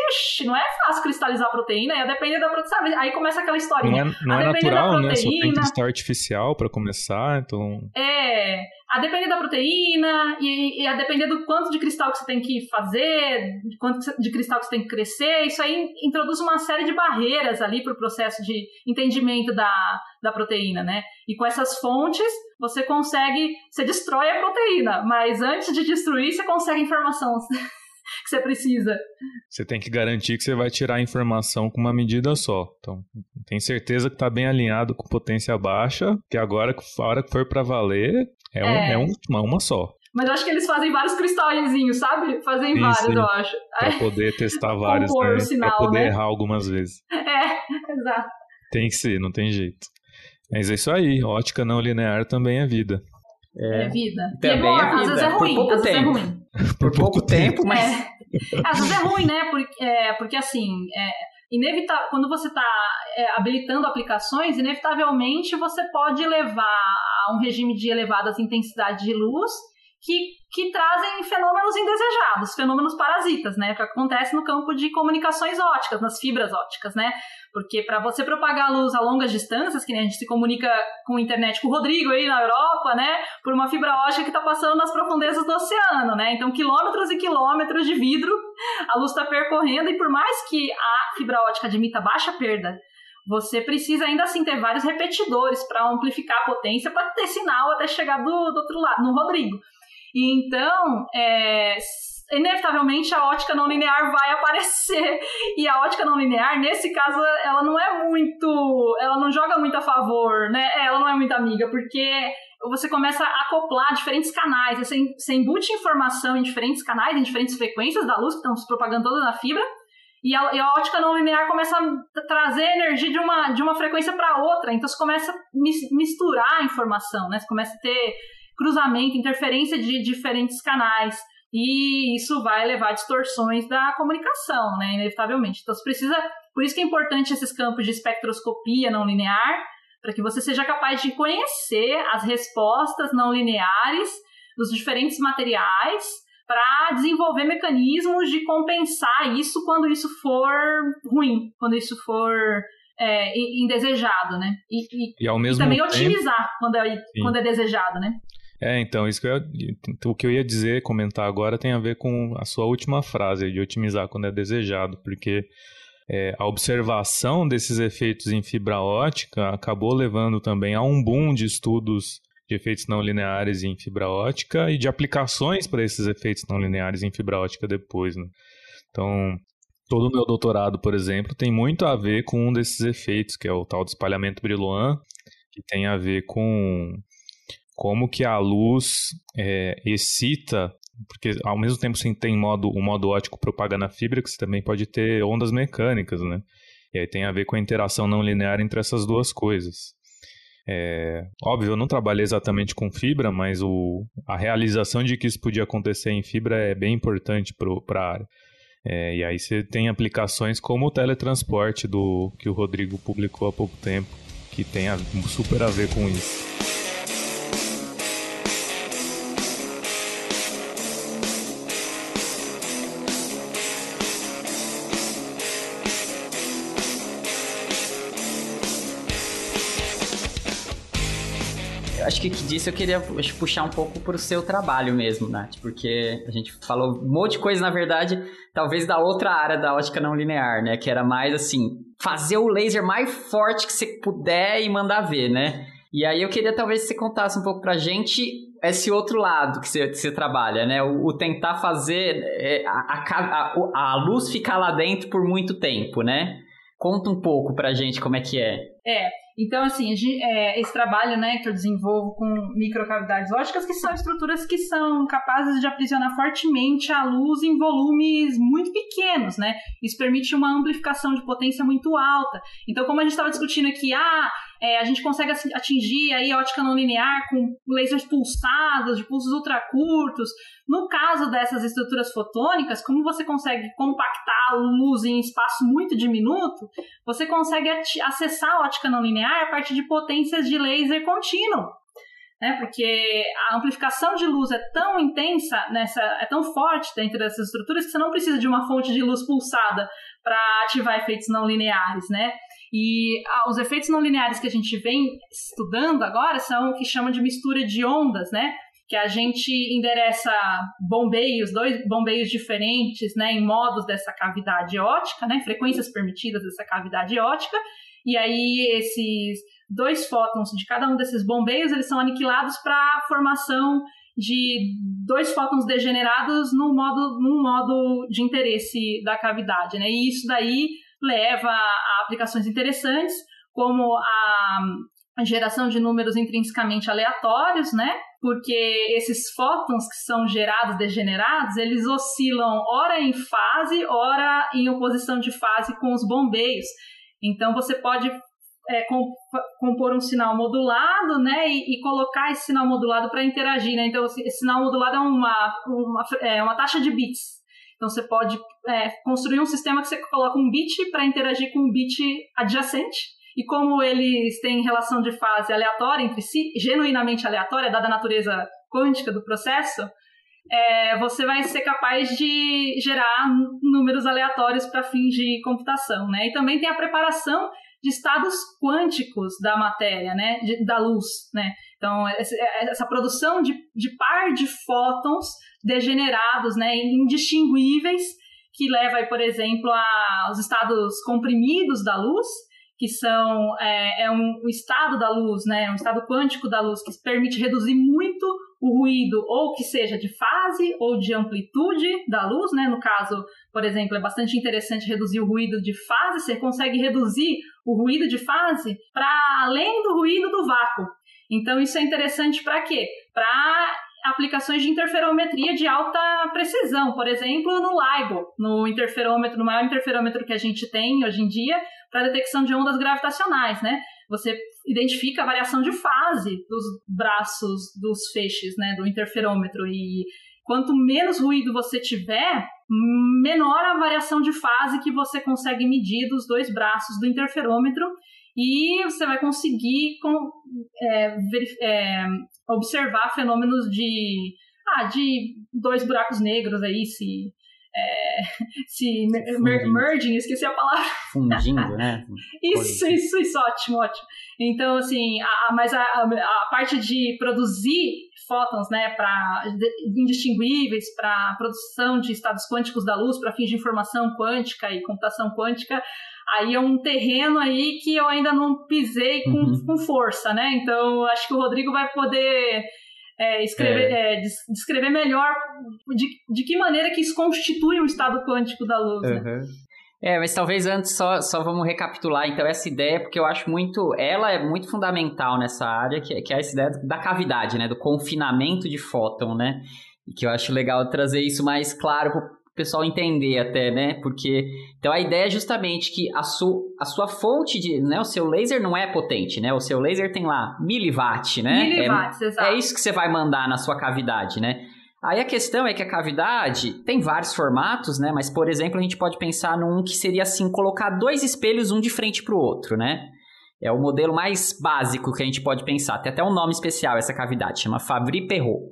não é fácil cristalizar a proteína, é depender da proteína. Aí começa aquela historinha. Não é, não é natural, proteína, né? Só tem cristal artificial para começar, então. É, a depender da proteína e, e, a depender do quanto de cristal que você tem que fazer, de quanto de cristal que você tem que crescer, isso aí introduz uma série de barreiras ali para o processo de entendimento da, da proteína, né? E com essas fontes, você consegue, você destrói a proteína, mas antes de destruir, você consegue informação. [laughs] que você precisa. Você tem que garantir que você vai tirar a informação com uma medida só. Então, tem certeza que está bem alinhado com potência baixa, que agora, a hora que for para valer, é, um, é. é uma, uma só. Mas eu acho que eles fazem vários cristalzinhos, sabe? Fazem sim, vários, sim. eu acho. Pra poder testar [laughs] vários, né? Sinal, pra poder né? errar algumas vezes. [laughs] É, exato. Tem que ser, não tem jeito. Mas é isso aí, ótica não linear também é vida. É, é vida. Também e é bom, é vida. às vezes é ruim, [laughs] Por pouco às tempo. vezes é ruim. Por pouco tempo, mas... Às vezes é ruim, né? Porque, é, porque assim, é, inevitável, quando você está é, habilitando aplicações, inevitavelmente você pode levar a um regime de elevadas intensidades de luz que, que trazem fenômenos indesejados, fenômenos parasitas, né? Que acontece no campo de comunicações óticas, nas fibras óticas, né? Porque para você propagar a luz a longas distâncias, que a gente se comunica com a internet com o Rodrigo aí na Europa, né? Por uma fibra ótica que está passando nas profundezas do oceano, né? Então, quilômetros e quilômetros de vidro a luz está percorrendo, e por mais que a fibra ótica admita baixa perda você precisa ainda assim ter vários repetidores para amplificar a potência para ter sinal até chegar do, do outro lado, no Rodrigo. Então, é, inevitavelmente a ótica não linear vai aparecer. E a ótica não linear, nesse caso, ela não é muito. Ela não joga muito a favor, né? É, ela não é muito amiga, porque você começa a acoplar diferentes canais. Você, você embute informação em diferentes canais, em diferentes frequências da luz que estão se propagando toda na fibra. E a, e a, ótica não linear começa a trazer energia de uma, de uma frequência para outra. Então você começa a misturar a informação, né? Você começa a ter cruzamento, interferência de diferentes canais. E isso vai levar a distorções da comunicação, né? Inevitavelmente. Então, você precisa. Por isso que é importante esses campos de espectroscopia não linear, para que você seja capaz de conhecer as respostas não lineares dos diferentes materiais para desenvolver mecanismos de compensar isso quando isso for ruim, quando isso for é, indesejado, né? E, e, e, ao mesmo e também tempo... otimizar quando é, quando é desejado, né? É, então, isso que eu, o que eu ia dizer, comentar agora, tem a ver com a sua última frase, de otimizar quando é desejado, porque é, a observação desses efeitos em fibra ótica acabou levando também a um boom de estudos de efeitos não lineares em fibra ótica e de aplicações para esses efeitos não lineares em fibra ótica depois. Né? Então, todo o meu doutorado, por exemplo, tem muito a ver com um desses efeitos, que é o tal de espalhamento Brillouin, que tem a ver com como que a luz é, excita, porque ao mesmo tempo você tem modo, o modo ótico propagando a fibra, que você também pode ter ondas mecânicas, né? E aí tem a ver com a interação não linear entre essas duas coisas. É, óbvio, eu não trabalhei exatamente com fibra, mas o, a realização de que isso podia acontecer em fibra é bem importante para a área. É, e aí você tem aplicações como o teletransporte do que o Rodrigo publicou há pouco tempo, que tem a, super a ver com isso. Acho que disso eu queria puxar um pouco pro seu trabalho mesmo, Nath, porque a gente falou um monte de coisa, na verdade, talvez da outra área da ótica não linear, né? Que era mais assim, fazer o laser mais forte que você puder e mandar ver, né? E aí eu queria talvez que você contasse um pouco pra gente esse outro lado que você, que você trabalha, né? O, o tentar fazer é, a, a, a luz ficar lá dentro por muito tempo, né? Conta um pouco pra gente como é que é. É, Então, assim, é, esse trabalho né, que eu desenvolvo com microcavidades óticas, que são estruturas que são capazes de aprisionar fortemente a luz em volumes muito pequenos, né? Isso permite uma amplificação de potência muito alta. Então, como a gente estava discutindo aqui, ah, é, a gente consegue atingir aí a ótica não linear com lasers pulsados, de pulsos ultracurtos. No caso dessas estruturas fotônicas, como você consegue compactar luz em espaço muito diminuto, você consegue acessar a ótica não linear a partir de potências de laser contínuo. Né? Porque a amplificação de luz é tão intensa, nessa, é tão forte dentro dessas estruturas que você não precisa de uma fonte de luz pulsada para ativar efeitos não lineares, né? E ah, os efeitos não lineares que a gente vem estudando agora são o que chama de mistura de ondas, né? Que a gente endereça bombeios, dois bombeios diferentes, né, em modos dessa cavidade ótica, né, frequências permitidas dessa cavidade ótica, e aí esses dois fótons de cada um desses bombeios, eles são aniquilados para a formação de dois fótons degenerados no modo, num modo de interesse da cavidade, né? E isso daí leva a aplicações interessantes, como a, geração de números intrinsecamente aleatórios, né? Porque esses fótons que são gerados degenerados, eles oscilam ora em fase, ora em oposição de fase com os bombeios. Então você pode é, compor um sinal modulado, né, e, e, colocar esse sinal modulado para interagir, né? Então esse sinal modulado é uma, uma, é uma taxa de bits. Então você pode é, construir um sistema que você coloca um bit para interagir com um bit adjacente. E como eles têm relação de fase aleatória entre si, genuinamente aleatória, dada a natureza quântica do processo, é, você vai ser capaz de gerar números aleatórios para fins de computação. Né? E também tem a preparação de estados quânticos da matéria, né? De, da luz. Né? Então, essa produção de, de par de fótons degenerados, né, indistinguíveis, que leva, por exemplo, aos estados comprimidos da luz, que são é, é um, um, estado da luz, né, um estado quântico da luz que permite reduzir muito o ruído, ou que seja de fase ou de amplitude da luz, né? No caso, por exemplo, é bastante interessante reduzir o ruído de fase. Você consegue reduzir o ruído de fase para além do ruído do vácuo. Então isso é interessante para quê? Para aplicações de interferometria de alta precisão, por exemplo, no LIGO, no interferômetro, no maior interferômetro que a gente tem hoje em dia para detecção de ondas gravitacionais, né? Você identifica a variação de fase dos braços dos feixes, né, do interferômetro e quanto menos ruído você tiver, menor a variação de fase que você consegue medir dos dois braços do interferômetro e você vai conseguir com, é, é, observar fenômenos de, ah, de dois buracos negros aí, se, é, [laughs] se mer merging, esqueci a palavra. Fundindo, né? [laughs] isso, isso, isso, ótimo, ótimo. Então, assim, a, mas a, a parte de produzir fótons, né, para indistinguíveis, para produção de estados quânticos da luz, para fins de informação quântica e computação quântica, aí é um terreno aí que eu ainda não pisei com, uhum. com força, né? Então, acho que o Rodrigo vai poder é, escrever, é. É, descrever melhor de, de que maneira que isso constitui um estado quântico da luz. Uhum. Né? É, mas talvez antes só, só vamos recapitular então essa ideia, porque eu acho muito, ela é muito fundamental nessa área, que, que é essa ideia da cavidade, né, do confinamento de fóton, né, e que eu acho legal trazer isso mais claro pessoal entender até, né? Porque então a ideia é justamente que a, su, a sua fonte de, né, o seu laser não é potente, né? O seu laser tem lá miliwatt, né? Miliwatts, é, exato. É isso que você vai mandar na sua cavidade, né? Aí a questão é que a cavidade tem vários formatos, né? Mas, por exemplo, a gente pode pensar num que seria assim, colocar dois espelhos um de frente para o outro, né? É o modelo mais básico que a gente pode pensar. Tem até um nome especial essa cavidade, chama Fabry-Perot.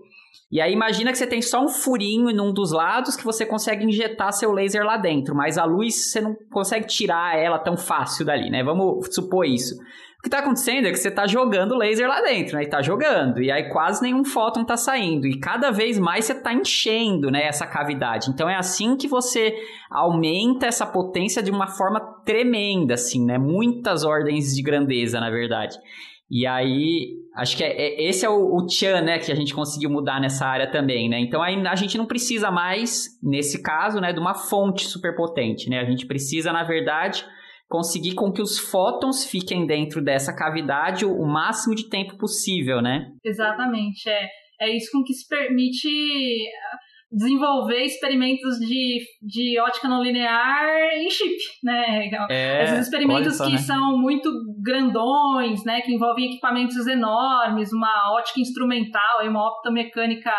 E aí imagina que você tem só um furinho em um dos lados que você consegue injetar seu laser lá dentro, mas a luz você não consegue tirar ela tão fácil dali, né? Vamos supor isso. O que está acontecendo é que você está jogando laser lá dentro, né? E está jogando, e aí quase nenhum fóton está saindo, e cada vez mais você está enchendo, né, essa cavidade. Então é assim que você aumenta essa potência de uma forma tremenda, assim, né? Muitas ordens de grandeza, na verdade. E aí, acho que é, é, esse é o, o tchan, né, que a gente conseguiu mudar nessa área também, né? Então aí a gente não precisa mais, nesse caso, né, de uma fonte superpotente, né? A gente precisa, na verdade, conseguir com que os fótons fiquem dentro dessa cavidade o, o máximo de tempo possível, né? Exatamente, é. É isso com que se permite desenvolver experimentos de, de ótica não linear em chip, né? É, Esses experimentos só, que né? são muito grandões, né? Que envolvem equipamentos enormes, uma ótica instrumental, uma optomecânica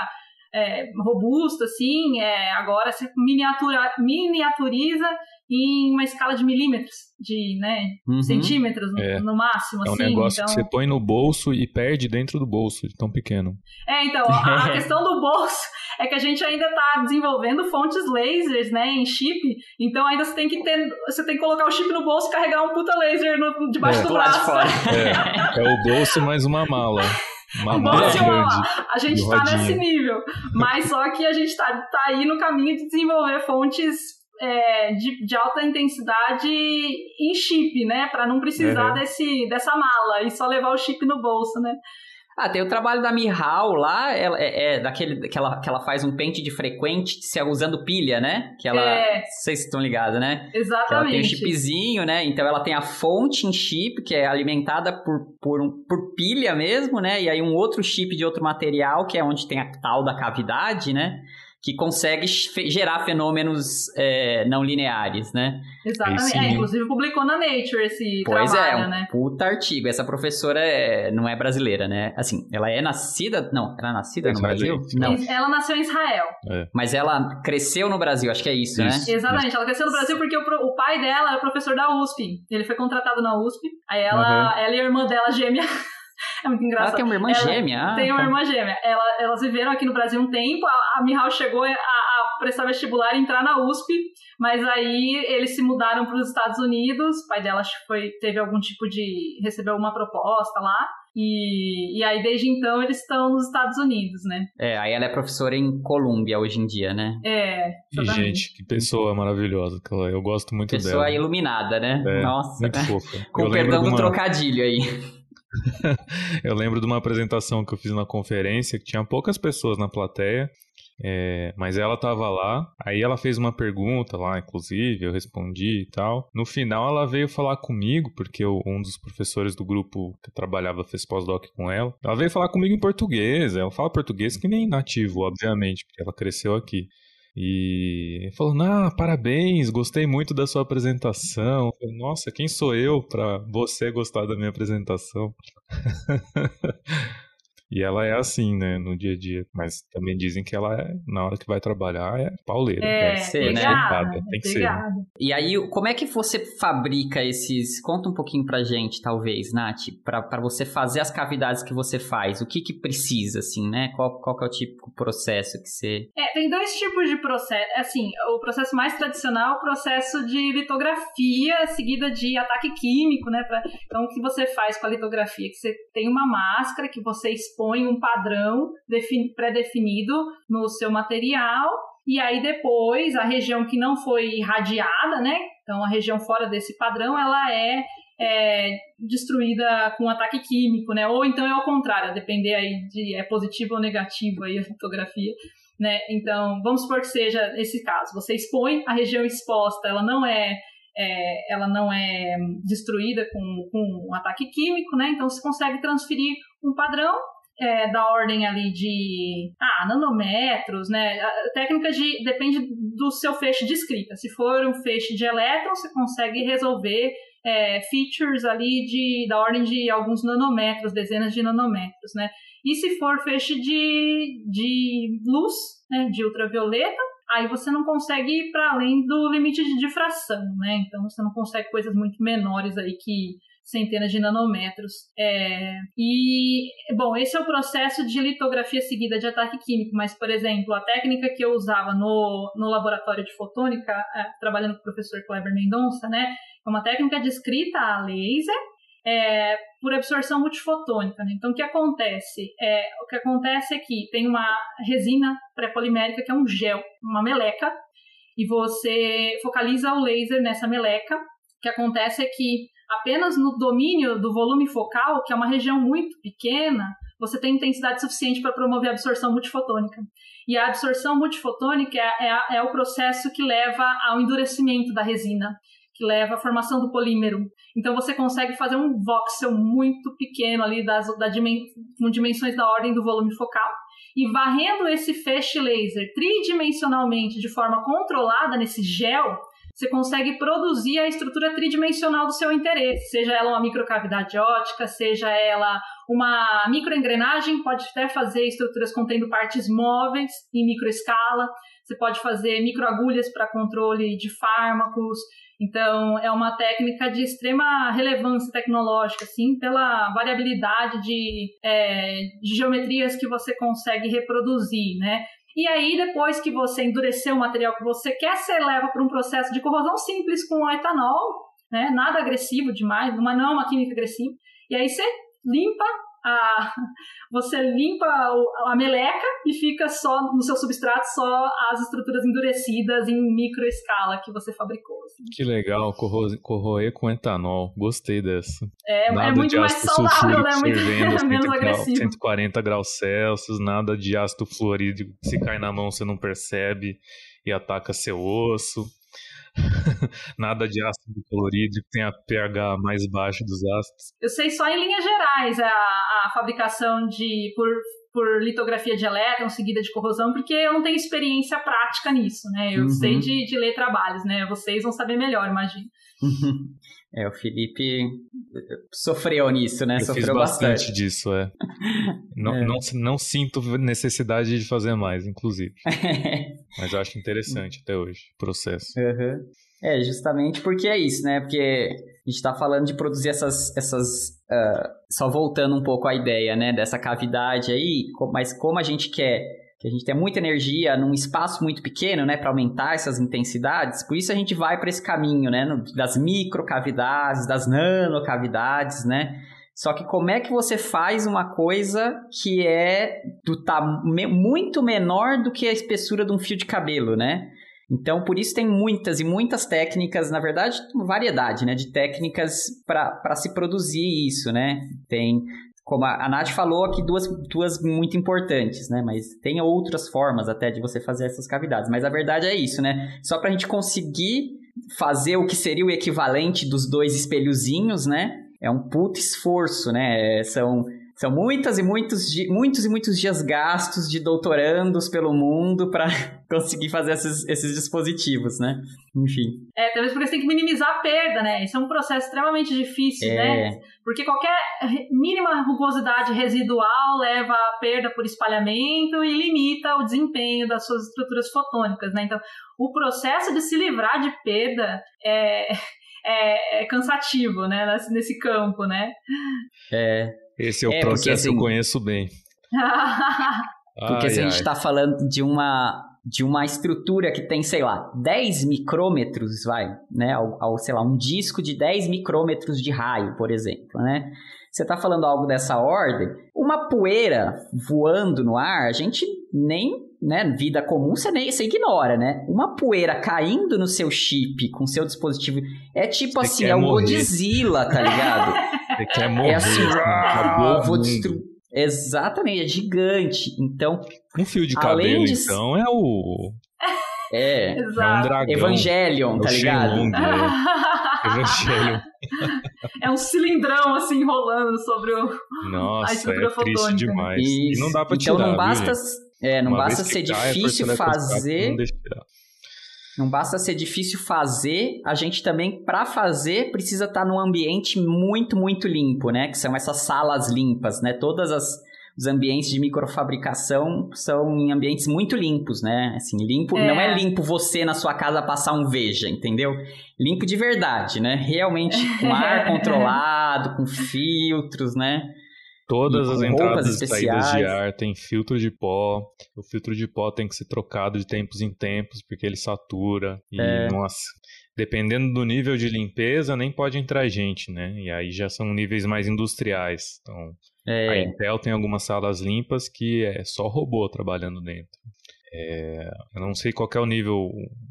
é, robusta, assim, é, agora se miniatura, miniaturiza em uma escala de milímetros, de né, uhum. centímetros no, é. no, máximo. É um assim, negócio então... que você põe no bolso e perde dentro do bolso, de tão pequeno. É, então, a, a [laughs] questão do bolso [laughs] é que a gente ainda está desenvolvendo fontes lasers, né, em chip, então ainda você tem que ter, você tem que colocar o chip no bolso e carregar um puta laser no, debaixo é. do braço. É, é o bolso mais uma mala. Uma mala A gente está nesse nível. Mas só que a gente está tá aí no caminho de desenvolver fontes é, de, de, alta intensidade em chip, né? Para não precisar uhum. desse, dessa mala e só levar o chip no bolso, né? Ah, tem o trabalho da Mihal lá, ela, é, é, daquele que ela, que ela faz um pente de frequente se usando pilha, né? Que ela. É. Vocês estão ligados, né? Exatamente. Que ela tem um chipzinho, né? Então ela tem a fonte em chip, que é alimentada por, por, por pilha mesmo, né? E aí um outro chip de outro material, que é onde tem a tal da cavidade, né? Que consegue gerar fenômenos é, não lineares, né? Exatamente. É, inclusive publicou na Nature esse pois trabalho, é, um né? puta artigo. Essa professora é, não é brasileira, né? Assim, ela é nascida... Não, ela é nascida é no Brasil? Não. Ela nasceu em Israel. É. Mas ela cresceu no Brasil, acho que é isso, isso. né? Exatamente. Ela cresceu no Brasil porque o, o, pai dela é professor da USP. Ele foi contratado na USP. Aí ela, uhum. ela e a irmã dela, gêmea... É muito engraçado. Ela tem uma irmã ela gêmea? Ah, tem uma tá. irmã gêmea. Ela, elas viveram aqui no Brasil um tempo. A, a Mihal chegou a, a prestar vestibular e entrar na USP, mas aí eles se mudaram para os Estados Unidos. O pai dela acho que foi, teve algum tipo de. recebeu uma proposta lá. E, e aí, desde então, eles estão nos Estados Unidos, né? É, aí ela é professora em Colômbia hoje em dia, né? É. Gente, que pessoa maravilhosa. Eu gosto muito pessoa dela. Pessoa iluminada, né? É, Nossa. Muito fofa. [laughs] Com perdão do uma... trocadilho aí. [laughs] eu lembro de uma apresentação que eu fiz na conferência que tinha poucas pessoas na plateia, é, mas ela estava lá. Aí ela fez uma pergunta lá, inclusive, eu respondi e tal. No final, ela veio falar comigo, porque eu, um dos professores do grupo que trabalhava fez pós-doc com ela. Ela veio falar comigo em português. Ela fala português que nem nativo, obviamente, porque ela cresceu aqui. E falou: "Não, parabéns, gostei muito da sua apresentação". Falei, Nossa, quem sou eu para você gostar da minha apresentação? [laughs] E ela é assim, né, no dia a dia. Mas também dizem que ela é, na hora que vai trabalhar, é pauleira. É, né? ser, né? Tem que ser. E aí, como é que você fabrica esses... Conta um pouquinho pra gente, talvez, Nath, pra, pra você fazer as cavidades que você faz. O que que precisa, assim, né? Qual, qual que é o tipo de processo que você... É, tem dois tipos de processo. Assim, o processo mais tradicional é o processo de litografia seguida de ataque químico, né? Pra... Então, o que você faz com a litografia? Que você tem uma máscara que você expõe um padrão pré-definido no seu material e aí depois a região que não foi irradiada, né? Então a região fora desse padrão ela é, é destruída com ataque químico, né? Ou então é ao contrário, a depender aí de é positivo ou negativo aí a fotografia, né? Então vamos supor que seja esse caso. Você expõe a região exposta, ela não é é, ela não é destruída com, com um ataque químico, né? Então você consegue transferir um padrão é, da ordem ali de ah, nanômetros, né? A técnica de depende do seu feixe de escrita. Se for um feixe de elétrons, você consegue resolver é, features ali de, da ordem de alguns nanômetros, dezenas de nanômetros, né? E se for feixe de, de luz, né, de ultravioleta, aí você não consegue ir para além do limite de difração, né? Então você não consegue coisas muito menores aí que centenas de nanômetros. É, e, bom, esse é o processo de litografia seguida de ataque químico, mas, por exemplo, a técnica que eu usava no, no laboratório de fotônica, é, trabalhando com o professor Kleber Mendonça, né, é uma técnica de escrita a laser, é, por absorção multifotônica. Né? Então, o que acontece? É, o que acontece é que tem uma resina pré-polimérica que é um gel, uma meleca, e você focaliza o laser nessa meleca. O que acontece é que apenas no domínio do volume focal, que é uma região muito pequena, você tem intensidade suficiente para promover a absorção multifotônica. E a absorção multifotônica é, é, é, o processo que leva ao endurecimento da resina. que leva à formação do polímero. Então você consegue fazer um voxel muito pequeno ali das, da com dimensões da ordem do volume focal e varrendo esse feixe laser tridimensionalmente de forma controlada nesse gel, você consegue produzir a estrutura tridimensional do seu interesse, seja ela uma microcavidade ótica, seja ela uma microengrenagem, pode até fazer estruturas contendo partes móveis em microescala, você pode fazer microagulhas para controle de fármacos, então, é uma técnica de extrema relevância tecnológica, assim, pela variabilidade de, é, de geometrias que você consegue reproduzir, né? E aí, depois que você endureceu o material que você quer, você leva para um processo de corrosão simples com etanol, né? Nada agressivo demais, mas não é uma química agressiva. E aí você limpa a, [laughs] você limpa a meleca e fica só no seu substrato só as estruturas endurecidas em microescala que você fabricou. Assim. Que legal, corroer, corroer com etanol. Gostei dessa. É, é nada é muito mais saudável, né? Muito [laughs] menos agressivo. 140 graus Celsius, nada de ácido fluorídrico. Se cai na mão você não percebe e ataca seu osso. [laughs] Nada de ácido clorídrico, tem a pH mais baixo dos ácidos. Eu sei só em linhas gerais a, a fabricação de por, por litografia de elétron seguida de corrosão, porque eu não tenho experiência prática nisso, né? Eu uhum. sei de, de ler trabalhos, né? Vocês vão saber melhor, imagino. [laughs] É, o Felipe sofreu nisso, né? Eu sofreu fiz bastante, bastante. disso, é. [laughs] Não, é. Não, não sinto necessidade de fazer mais, inclusive. [laughs] Mas eu acho interessante até hoje o processo. Uhum. É, justamente porque é isso, né? Porque a gente está falando de produzir essas. essas uh, só voltando um pouco à ideia, né? Dessa cavidade aí, mas como a gente quer que a gente tem muita energia num espaço muito pequeno, né, para aumentar essas intensidades. Por isso a gente vai para esse caminho, né, das microcavidades, das nanocavidades, né? Só que como é que você faz uma coisa que é do tá muito menor do que a espessura de um fio de cabelo, né? Então, por isso tem muitas e muitas técnicas, na verdade, variedade, né, de técnicas para se produzir isso, né? Tem como a, Nath falou aqui, duas, duas muito importantes, né? Mas tem outras formas até de você fazer essas cavidades. Mas a verdade é isso, né? Só para a gente conseguir fazer o que seria o equivalente dos dois espelhozinhos, né? É um puto esforço, né? São são muitas e muitos, muitos e muitos dias gastos de doutorandos pelo mundo para [laughs] conseguir fazer esses, esses dispositivos, né? Enfim. É, talvez porque você tem que minimizar a perda, né? Isso é um processo extremamente difícil, é. né? Porque qualquer mínima rugosidade residual leva a perda por espalhamento e limita o desempenho das suas estruturas fotônicas, né? Então, o processo de se livrar de perda é, [laughs] é, é cansativo, né? Nesse, nesse campo, né? É, esse é o é, processo porque, assim, que eu conheço bem. [laughs] porque ai, se a gente está falando de uma de uma estrutura que tem, sei lá, 10 micrômetros, vai, né, ao, ao, sei lá, um disco de 10 micrômetros de raio, por exemplo, né? Você está falando algo dessa ordem, uma poeira voando no ar, a gente nem, né, vida comum você nem você ignora, né? Uma poeira caindo no seu chip com seu dispositivo é tipo você assim, é o Godzilla, tá ligado? [laughs] Você quer morrer. É assim, ah, vou destruir. Exatamente, é gigante. Então. Um fio de cabelo, de... então, é o. É, é um dragão. Evangelion, tá ligado? Shenlong, é. [laughs] Evangelion. É um cilindrão assim enrolando sobre o. Nossa, é triste demais. Isso. E não dá pra então, tirar. Então não basta, é, não basta ser difícil fazer. Não deixa tirar. Não basta ser difícil fazer, a gente também, para fazer, precisa estar tá num ambiente muito, muito limpo, né? Que são essas salas limpas, né? Todas as os ambientes de microfabricação são em ambientes muito limpos, né? Assim, limpo é. não é limpo você na sua casa passar um veja, entendeu? Limpo de verdade, né? Realmente com ar [laughs] controlado, com filtros, né? Todas as entradas e saídas de ar tem filtro de pó. O filtro de pó tem que ser trocado de tempos em tempos, porque ele satura. E, é. nossa, dependendo do nível de limpeza, nem pode entrar gente, né? E aí já são níveis mais industriais. Então, é. a Intel tem algumas salas limpas que é só robô trabalhando dentro. É, eu não sei qual é o nível,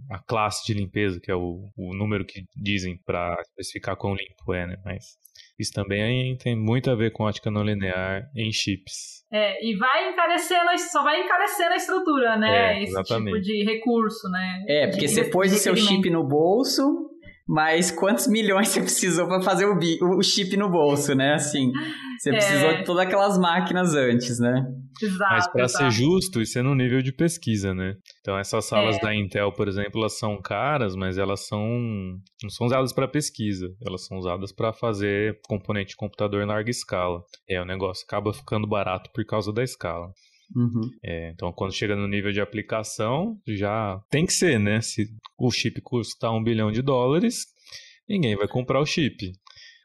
a classe de limpeza, que é o, o número que dizem para especificar quão limpo é, né? Mas isso também tem muito a ver com ótica não linear em chips. É, e vai encarecendo, só vai encarecendo a estrutura, né? É, Esse tipo de recurso, né? É, porque de, você pôs o seu chip no bolso, mas quantos milhões você precisou para fazer o, o, chip no bolso, né? Assim, você é... precisou de todas aquelas máquinas antes, né? Exato, mas para ser justo, isso é no nível de pesquisa, né? Então essas salas é. da Intel, por exemplo, elas são caras, mas elas são não são usadas para pesquisa, elas são usadas para fazer componente de computador em larga escala. É, o negócio acaba ficando barato por causa da escala. Uhum. É, então, quando chega no nível de aplicação, já tem que ser, né? Se o chip custa um bilhão de dólares, ninguém vai comprar o chip.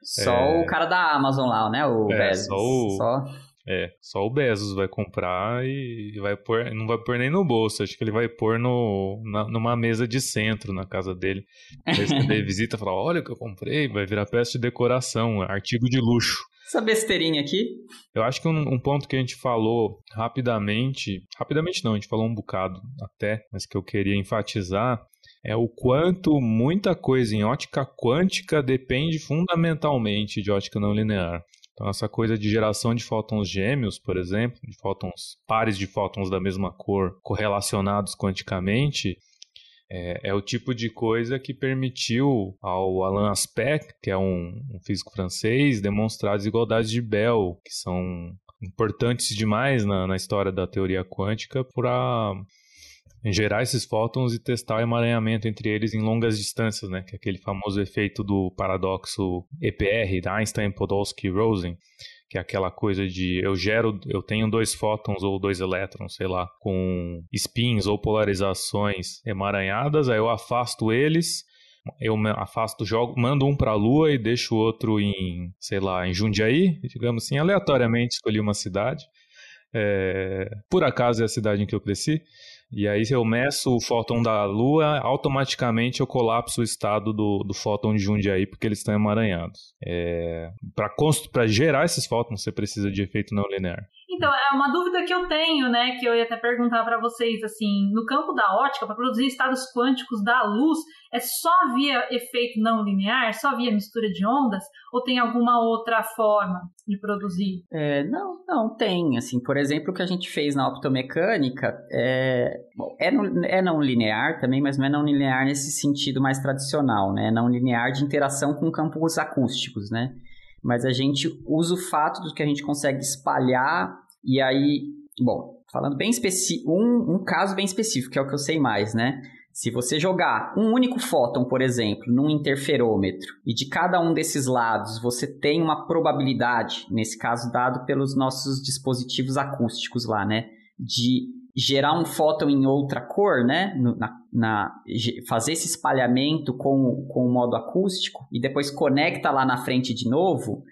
Só é... o cara da Amazon lá, né? O é, Bezos. Só o... Só... É, só o Bezos vai comprar e vai pôr, não vai pôr nem no bolso, acho que ele vai pôr no, na, numa mesa de centro na casa dele. Aí você [laughs] visita e fala, olha o que eu comprei, vai virar peça de decoração, artigo de luxo essa besteirinha aqui. Eu acho que um, um, ponto que a gente falou rapidamente, rapidamente não, a gente falou um bocado até, mas que eu queria enfatizar é o quanto muita coisa em ótica quântica depende fundamentalmente de ótica não linear. Então, essa coisa de geração de fótons gêmeos, por exemplo, de fótons pares de fótons da mesma cor correlacionados quanticamente, é, é, o tipo de coisa que permitiu ao Alain Aspect, que é um, um físico francês, demonstrar as desigualdades de Bell, que são importantes demais na, na história da teoria quântica para gerar esses fótons e testar o emaranhamento entre eles em longas distâncias, né? Que é aquele famoso efeito do paradoxo EPR, da Einstein, Podolsky, Rosen que é aquela coisa de eu gero, eu tenho dois fótons ou dois elétrons, sei lá, com spins ou polarizações emaranhadas, aí eu afasto eles, eu afasto, jogo, mando um para a Lua e deixo o outro em, sei lá, em Jundiaí, digamos assim, aleatoriamente escolhi uma cidade. É, por acaso é a cidade em que eu cresci. E aí, se eu meço o fóton da Lua, automaticamente eu colapso o estado do, do fóton de Jundiaí, porque eles estão emaranhados. É, Para gerar esses fótons, você precisa de efeito não linear. Então, é uma dúvida que eu tenho, né, que eu ia até perguntar para vocês, assim, no campo da ótica, para produzir estados quânticos da luz, é só via efeito não linear, só via mistura de ondas, ou tem alguma outra forma de produzir? É, não, não, tem, assim, por exemplo, o que a gente fez na optomecânica é, é, não, é não linear também, mas não é não linear nesse sentido mais tradicional, né, é não linear de interação com campos acústicos, né, mas a gente usa o fato de que a gente consegue espalhar e aí, bom, falando bem específico, um, um caso bem específico, que é o que eu sei mais, né? Se você jogar um único fóton, por exemplo, num interferômetro, e de cada um desses lados você tem uma probabilidade, nesse caso dado pelos nossos dispositivos acústicos lá, né? De gerar um fóton em outra cor, né? Na, na, fazer esse espalhamento com, com o modo acústico e depois conecta lá na frente de novo.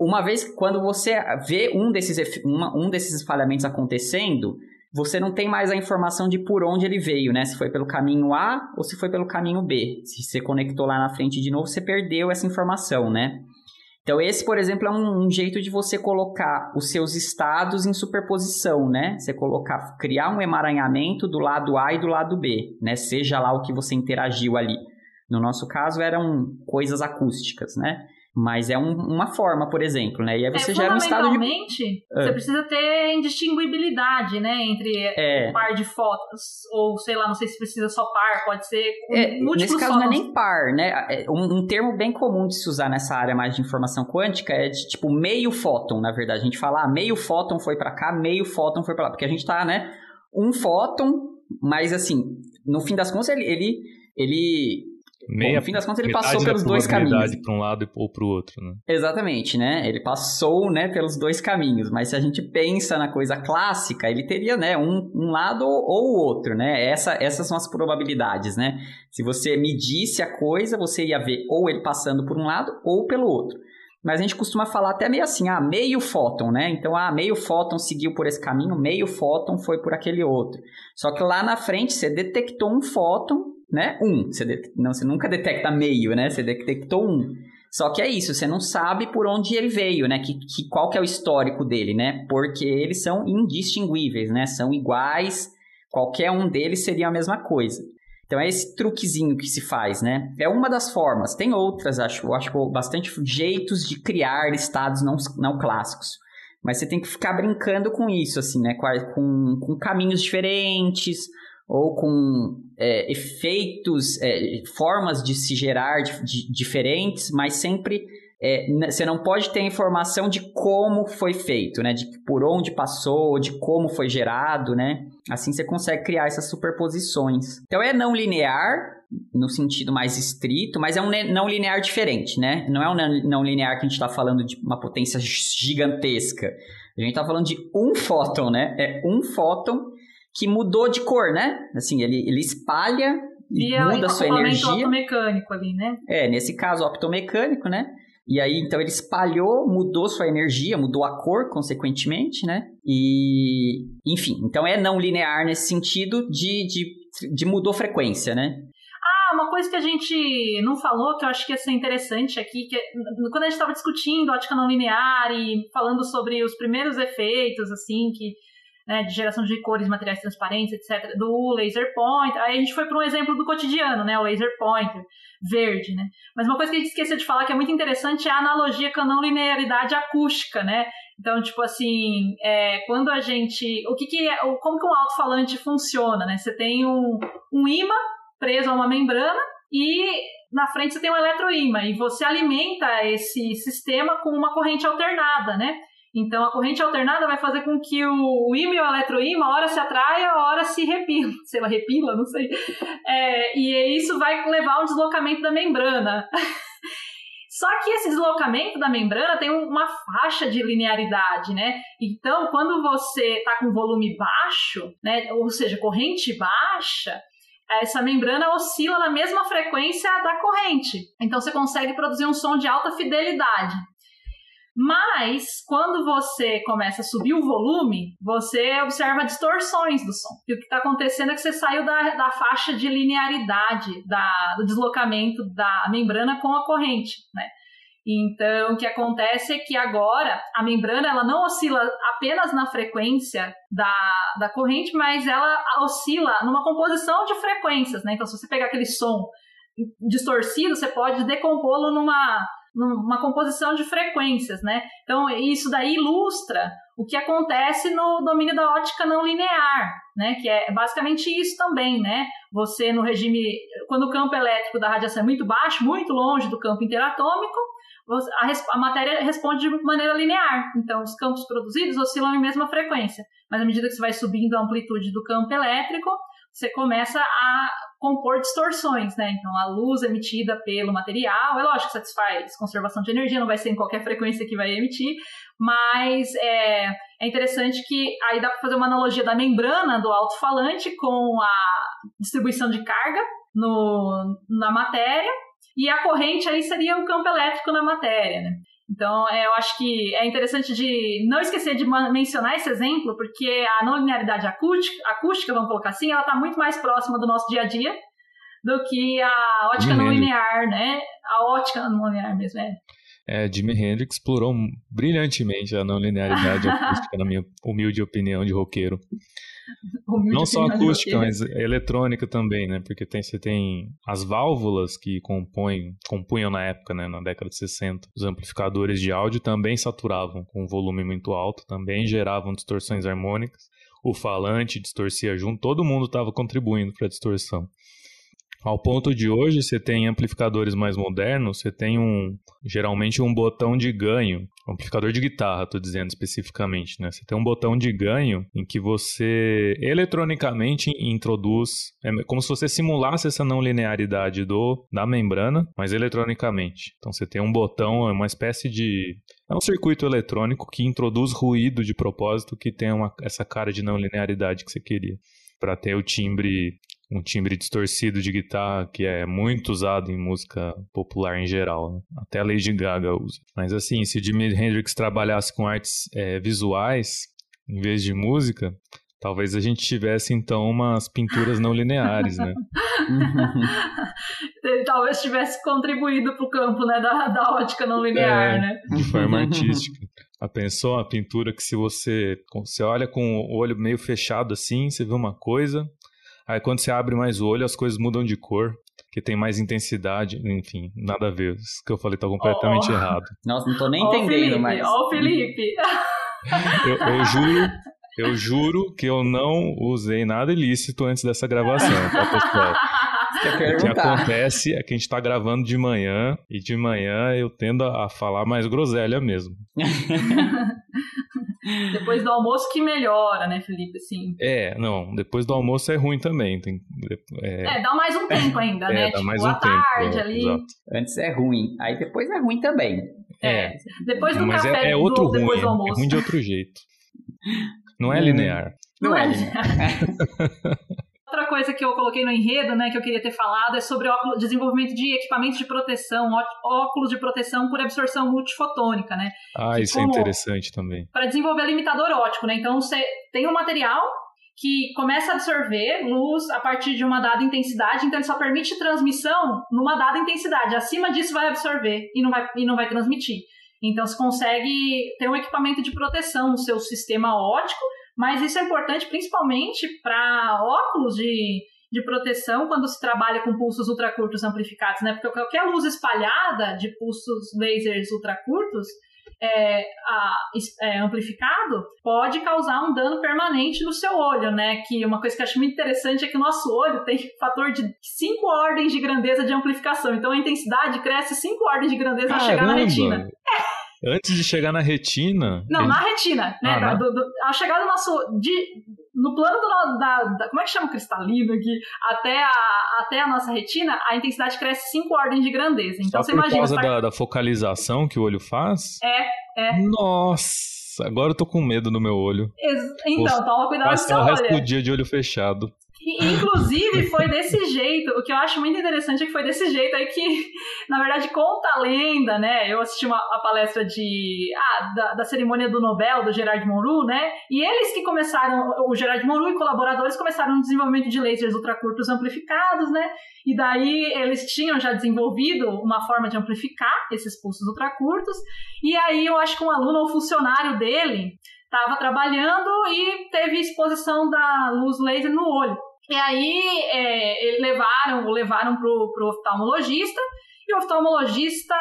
Uma vez quando você vê um desses, uma, um desses espalhamentos acontecendo, você não tem mais a informação de por onde ele veio, né? Se foi pelo caminho A ou se foi pelo caminho B. Se você conectou lá na frente de novo, você perdeu essa informação, né? Então, esse, por exemplo, é um, um, jeito de você colocar os seus estados em superposição, né? Você colocar, criar um emaranhamento do lado A e do lado B, né? Seja lá o que você interagiu ali. No nosso caso, eram coisas acústicas, né? Mas é um, uma forma, por exemplo, né? E aí você é, gera um estado de... você é. precisa ter indistinguibilidade, né? Entre é. um par de fotos. Ou, sei lá, não sei se precisa só par, pode ser é, Nesse caso não é nem par, né? É, um, um, termo bem comum de se usar nessa área mais de informação quântica é de, tipo, meio fóton, na verdade. A gente fala, ah, meio fóton foi para cá, meio fóton foi para lá. Porque a gente tá, né? Um fóton, mas assim, no fim das contas, ele, ele, ele Meia, Bom, no fim das contas, ele passou pelos dois caminhos. para um lado ou para o outro, né? Exatamente, né? Ele passou, né, pelos dois caminhos. Mas se a gente pensa na coisa clássica, ele teria, né, um, um lado ou o outro, né? Essa, essas são as probabilidades, né? Se você medisse a coisa, você ia ver ou ele passando por um lado ou pelo outro. Mas a gente costuma falar até meio assim, ah, meio fóton, né? Então, ah, meio fóton seguiu por esse caminho, meio fóton foi por aquele outro. Só que lá na frente você detectou um fóton né? Um. Você, não, você nunca detecta meio, né? Você detectou um. Só que é isso, você não sabe por onde ele veio, né? Que, que, qual que é o histórico dele, né? Porque eles são indistinguíveis, né? São iguais, qualquer um deles seria a mesma coisa. Então é esse truquezinho que se faz, né? É uma das formas. Tem outras, acho, acho bastante jeitos de criar estados não, não clássicos. Mas você tem que ficar brincando com isso, assim, né? Com, com caminhos diferentes, ou com é, efeitos, é, formas de se gerar de, de, diferentes, mas sempre é, você não pode ter informação de como foi feito, né? De por onde passou, de como foi gerado, né? Assim você consegue criar essas superposições. Então é não linear, no sentido mais estrito, mas é um não linear diferente, né? Não é um não linear que a gente está falando de uma potência gigantesca. A gente está falando de um fóton, né? É um fóton que mudou de cor, né? Assim, ele, ele espalha e, e muda a sua energia. optomecânico ali, né? É, nesse caso, optomecânico, né? E aí, então, ele espalhou, mudou sua energia, mudou a cor, consequentemente, né? E, enfim, então é não linear nesse sentido de, de, de mudou frequência, né? Ah, uma coisa que a gente não falou, que eu acho que ia ser interessante aqui, que é, quando a gente estava discutindo ótica não linear e falando sobre os primeiros efeitos, assim, que né, de geração de cores, materiais transparentes, etc., do laser pointer. Aí a gente foi para um exemplo do cotidiano, né, o laser pointer verde, né? Mas uma coisa que a gente esqueceu de falar que é muito interessante é a analogia com a não linearidade acústica, né? Então, tipo assim, é, quando a gente, o que, que é, como que um alto-falante funciona, né? Você tem um, um imã preso a uma membrana e na frente você tem um eletroímã e você alimenta esse sistema com uma corrente alternada, né? Então, a corrente alternada vai fazer com que o, ímã e o eletroímã, hora se atraia, hora se repila. [laughs] Sei lá, repila, não sei. É, e isso vai levar ao deslocamento da membrana. [laughs] Só que esse deslocamento da membrana tem uma faixa de linearidade, né? Então, quando você está com volume baixo, né, ou seja, corrente baixa, essa membrana oscila na mesma frequência da corrente. Então, você consegue produzir um som de alta fidelidade. Mas, quando você começa a subir o volume, você observa distorções do som. E o que está acontecendo é que você saiu da, da faixa de linearidade da, do deslocamento da membrana com a corrente, né? Então, o que acontece é que agora a membrana ela não oscila apenas na frequência da, da corrente, mas ela oscila numa composição de frequências, né? Então, se você pegar aquele som distorcido, você pode decompô-lo numa numa composição de frequências, né? Então, isso daí ilustra o que acontece no domínio da ótica não linear, né? Que é basicamente isso também, né? Você no regime, quando o campo elétrico da radiação é muito baixo, muito longe do campo interatômico, a matéria responde de maneira linear. Então, os campos produzidos oscilam em mesma frequência. Mas à medida que você vai subindo a amplitude do campo elétrico, você começa a compor distorções, né? Então, a luz emitida pelo material, é lógico que satisfaz conservação de energia, não vai ser em qualquer frequência que vai emitir, mas é, é interessante que aí dá para fazer uma analogia da membrana do alto-falante com a distribuição de carga no, na matéria, e a corrente aí seria o campo elétrico na matéria, né? Então, é, eu acho que é interessante de não esquecer de mencionar esse exemplo, porque a não linearidade acústica, acústica vamos colocar assim, ela está muito mais próxima do nosso dia a dia do que a ótica não linear, né? A ótica não linear mesmo, é. É, Jimi Hendrix explorou brilhantemente a não linearidade [laughs] acústica, na minha humilde opinião de roqueiro. [laughs] Não só acústica, mas eletrônica também, né? Porque tem, você tem as válvulas que compõem, compunham na época, né? Na década de 60. Os amplificadores de áudio também saturavam com um volume muito alto, também geravam distorções harmônicas. O falante distorcia junto, todo mundo estava contribuindo para a distorção. Ao ponto de hoje, você tem amplificadores mais modernos, você tem um geralmente um botão de ganho, amplificador de guitarra, estou dizendo especificamente, né? Você tem um botão de ganho em que você eletronicamente introduz, é como se você simulasse essa não linearidade do da membrana, mas eletronicamente. Então você tem um botão, é uma espécie de é um circuito eletrônico que introduz ruído de propósito que tem uma, essa cara de não linearidade que você queria para ter o timbre um timbre distorcido de guitarra que é muito usado em música popular em geral. Né? Até a Lady Gaga usa. Mas assim, se o Jimi Hendrix trabalhasse com artes é, visuais em vez de música, talvez a gente tivesse então umas pinturas não lineares, né? [laughs] Ele talvez tivesse contribuído para o campo né, da, da ótica não linear, é, né? De forma [laughs] artística. A pensou uma pintura que se você, você olha com o olho meio fechado assim, você vê uma coisa, Aí quando você abre mais o olho, as coisas mudam de cor, que tem mais intensidade, enfim, nada a ver. Isso que eu falei tá completamente oh. errado. Nossa, não tô nem entendendo mais. Ó o Felipe! eu, eu juro, Eu juro que eu não usei nada ilícito antes dessa gravação, tá, pessoal? O que acontece é que a gente tá gravando de manhã e de manhã eu tendo a falar mais groselha mesmo. [laughs] depois do almoço que melhora, né, Felipe? Assim. É, não, depois do almoço é ruim também. Tem, é... é dá mais um tempo ainda, [laughs] é, né? Dá tipo, mais um tarde tempo, é, ali. Exato. Antes é ruim, aí depois é ruim também. É. Depois do Mas café, é, é outro do, ruim, depois do é almoço. ruim de outro jeito. Não é linear. Não é linear. [laughs] Coisa que eu coloquei no enredo, né, que eu queria ter falado, é sobre o desenvolvimento de equipamentos de proteção, óculos de proteção por absorção multifotônica, né? Ah, Que isso é como- interessante também. Para desenvolver limitador óptico, né? Então você tem um material que começa a absorver luz a partir de uma dada intensidade, então ele só permite transmissão numa dada intensidade. Acima disso vai absorver e não vai, e não vai transmitir. Então você consegue ter um equipamento de proteção no seu sistema óptico, mas isso é importante principalmente para óculos de, de proteção quando se trabalha com pulsos ultracurtos amplificados, né? Porque qualquer luz espalhada de pulsos lasers ultracurtos é, a- é, amplificado pode causar um dano permanente no seu olho, né? Que uma coisa que eu acho muito interessante é que o nosso olho tem [laughs] fator de cinco ordens de grandeza de amplificação. Então a intensidade cresce cinco ordens de grandeza ao chegar na retina. Antes de chegar na retina. Não, ele- na retina, né? Ah, Da- na- do- do- ao chegar do nosso. De, no plano do, da, da- Como é que chama o cristalino aqui? Até a, até a nossa retina, a intensidade cresce cinco ordens de grandeza. Então Só você por imagina. causa você vai- da, da focalização que o olho faz? É, é. Nossa, agora eu tô com medo no meu olho. Então, toma cuidado com seu o resto olho. do dia de olho fechado. E, inclusive, foi desse jeito. O que eu acho muito interessante é que foi desse jeito aí que, na verdade, conta a lenda, né? Eu assisti uma, a palestra de, ah, da, da cerimônia do Nobel, do Gerard Mourou, né? E eles que começaram, o Gerard Mourou e colaboradores começaram o desenvolvimento de lasers ultracurtos amplificados, né? E daí eles tinham já desenvolvido uma forma de amplificar esses pulsos ultracurtos. E aí eu acho que um aluno ou funcionário dele estava trabalhando e teve exposição da luz laser no olho. E aí é, eles levaram, o levaram pro, pro oftalmologista e o oftalmologista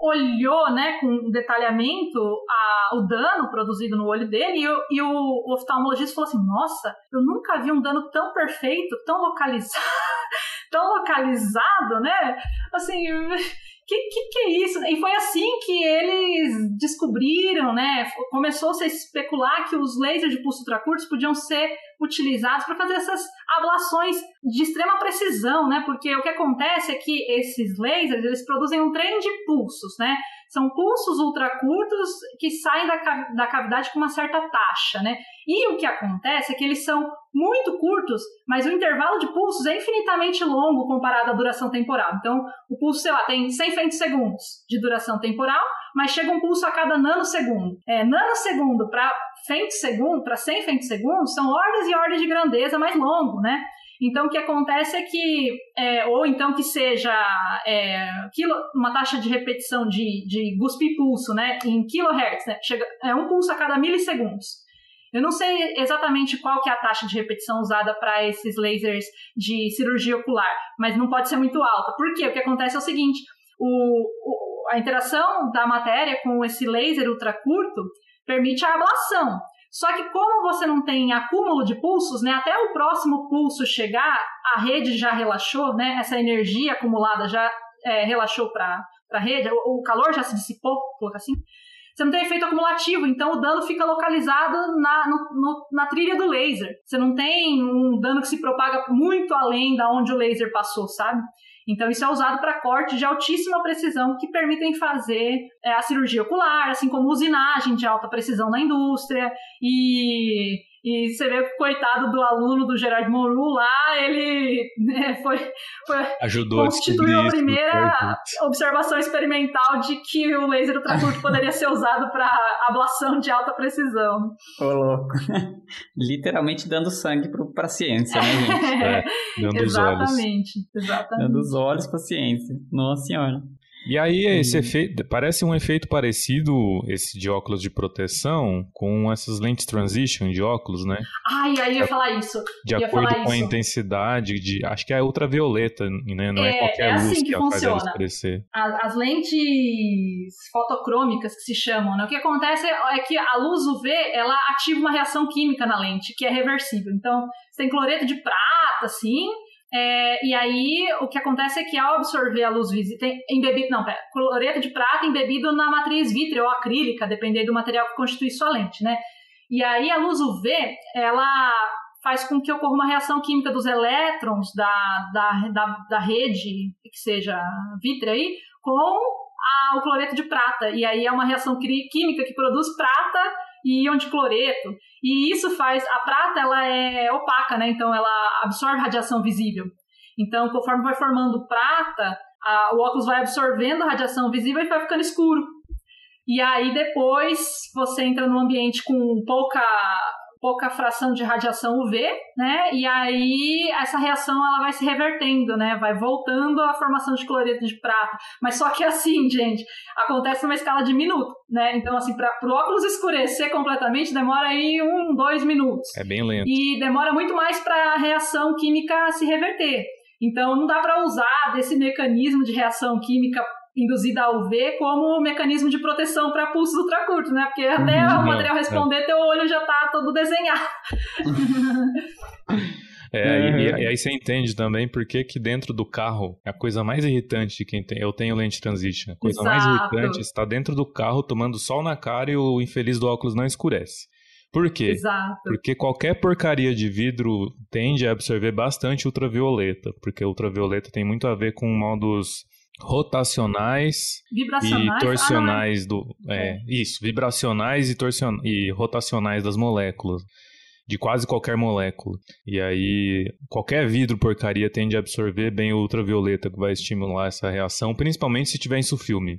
olhou, né, com detalhamento a, o dano produzido no olho dele e, e o, o oftalmologista falou assim, nossa, eu nunca vi um dano tão perfeito, tão localizado, [laughs] tão localizado, né? Assim, [laughs] que, que que é isso? E foi assim que eles descobriram, né? Começou-se a especular que os lasers de pulso ultracurtos podiam ser utilizados para fazer essas ablações de extrema precisão, né? Porque o que acontece é que esses lasers, eles produzem um trem de pulsos, né? São pulsos ultracurtos que saem da, ca- da cavidade com uma certa taxa, né? E o que acontece é que eles são muito curtos, mas o intervalo de pulsos é infinitamente longo comparado à duração temporal. Então, o pulso, sei lá, tem 100 femtosegundos de duração temporal, mas chega um pulso a cada nanosegundo. É, nanosegundo para femtosegundo, para 100 femtosegundos, são ordens e ordens de grandeza mais longo, né? Então, o que acontece é que, é, ou então que seja é, quilo, uma taxa de repetição de, de guspe pulso, né, em kilohertz, né, chega, é um pulso a cada milissegundos. Eu não sei exatamente qual que é a taxa de repetição usada para esses lasers de cirurgia ocular, mas não pode ser muito alta. Por quê? O que acontece é o seguinte, o, o- a interação da matéria com esse laser ultracurto permite a ablação. Só que como você não tem acúmulo de pulsos, né, até o próximo pulso chegar, a rede já relaxou, né, essa energia acumulada já é, relaxou para a rede, o, calor já se dissipou, colocar assim. Você não tem efeito acumulativo, então o dano fica localizado na, no- no- na trilha do laser. Você não tem um dano que se propaga muito além da onde o laser passou, sabe? Então isso é usado para corte de altíssima precisão que permitem fazer é, a cirurgia ocular, assim como usinagem de alta precisão na indústria. E e você vê que o coitado do aluno do Gerard Mourou lá, ele né, foi, foi Ajudou a constituiu a isso. primeira observação experimental de que o laser ultracurto [laughs] poderia ser usado para ablação de alta precisão. Ô, louco. [laughs] Literalmente dando sangue pro, pra ciência, né, gente? É, dando os olhos. exatamente, exatamente. Dando os olhos pra ciência. Nossa senhora. E aí, esse efeito, parece um efeito parecido, esse de óculos de proteção, com essas lentes transition de óculos, né? Ai, aí eu ia falar isso. De ia acordo falar com a isso. intensidade de. Acho que é ultravioleta, né? Não é, É, qualquer é luz assim que, que ela faz ela funciona. escurecer. A- As lentes fotocrômicas que se chamam, né? O que acontece é que a luz UV, ela ativa uma reação química na lente, que é reversível. Então, você tem cloreto de prata, assim, é, e aí o que acontece é que ao absorver a luz visível, embebido, não, pera, cloreto de prata embebido na matriz vítrea ou acrílica, dependendo do material que constitui sua lente, né? E aí a luz UV, ela faz com que ocorra uma reação química dos elétrons da, da, da, da rede, que seja vítrea aí, com a- o cloreto de prata. E aí é uma reação química que produz prata e íon de cloreto. E isso faz. A prata ela é opaca, né? Então ela absorve radiação visível. Então, conforme vai formando prata, a- o óculos vai absorvendo a radiação visível e vai ficando escuro. E aí depois você entra num ambiente com pouca pouca fração de radiação UV, né? E aí essa reação ela vai se revertendo, né? Vai voltando à formação de cloreto de prata. Mas só que assim, gente, acontece numa escala de minuto, né? Então assim, para o óculos escurecer completamente demora aí um, dois minutos. É bem lento. E demora muito mais para a reação química se reverter. Então não dá para usar desse mecanismo de reação química induzida a UV como mecanismo de proteção para pulsos ultracurtos, né? Porque até Uhum, o material é. responder, teu olho já tá todo desenhado. [laughs] É, e- Uhum. e, aí você entende também por que que dentro do carro é a coisa mais irritante de quem tem. Eu tenho lente transition. A coisa mais Exato. irritante é estar dentro do carro tomando sol na cara e o infeliz do óculos não escurece. Por quê? Exato. Porque qualquer porcaria de vidro tende a absorver bastante ultravioleta, porque ultravioleta tem muito a ver com modos rotacionais e Ah, torsionais do. É, isso, vibracionais e, torsion, e rotacionais das moléculas. De quase qualquer molécula. E aí, qualquer vidro porcaria tende a absorver bem o ultravioleta, que vai estimular essa reação, principalmente se tiver insufilme.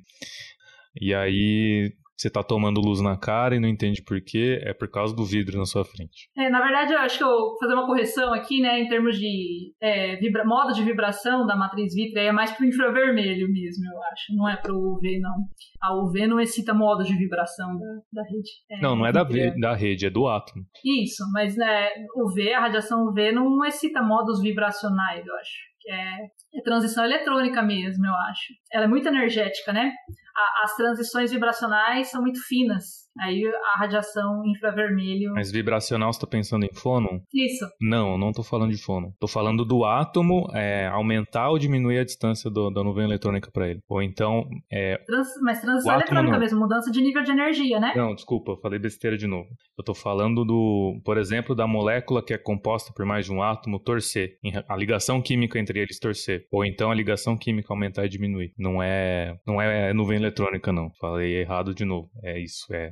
E aí, você tá tomando luz na cara e não entende por quê, é por causa do vidro na sua frente. É, na verdade, eu acho que eu vou fazer uma correção aqui, né? Em termos de é, vibra- modo de vibração da matriz vítrea, é mais pro infravermelho mesmo, eu acho. Não é pro UV, não. A UV não excita modo de vibração da, da rede. É, Não, não é da, ve- da rede, é do átomo. Isso, mas né, UV, a radiação UV não excita modos vibracionais, eu acho. É, é transição eletrônica mesmo, eu acho. Ela é muito energética, né? A- as transições vibracionais são muito finas. Aí a radiação infravermelho. Mas vibracional, você tá pensando em fônon? Isso. Não, não tô falando de fônon. Tô falando do átomo é, aumentar ou diminuir a distância do- da nuvem eletrônica para ele. Ou então, é, Trans, mas transição eletrônica não. mesmo, mudança de nível de energia, né? Não, desculpa, eu falei besteira de novo. Eu tô falando do, por exemplo, da molécula que é composta por mais de um átomo torcer. A ligação química entre eles torcer. Ou então a ligação química aumentar e diminuir. Não é, não é nuvem eletrônica, não. Falei errado de novo. É isso, é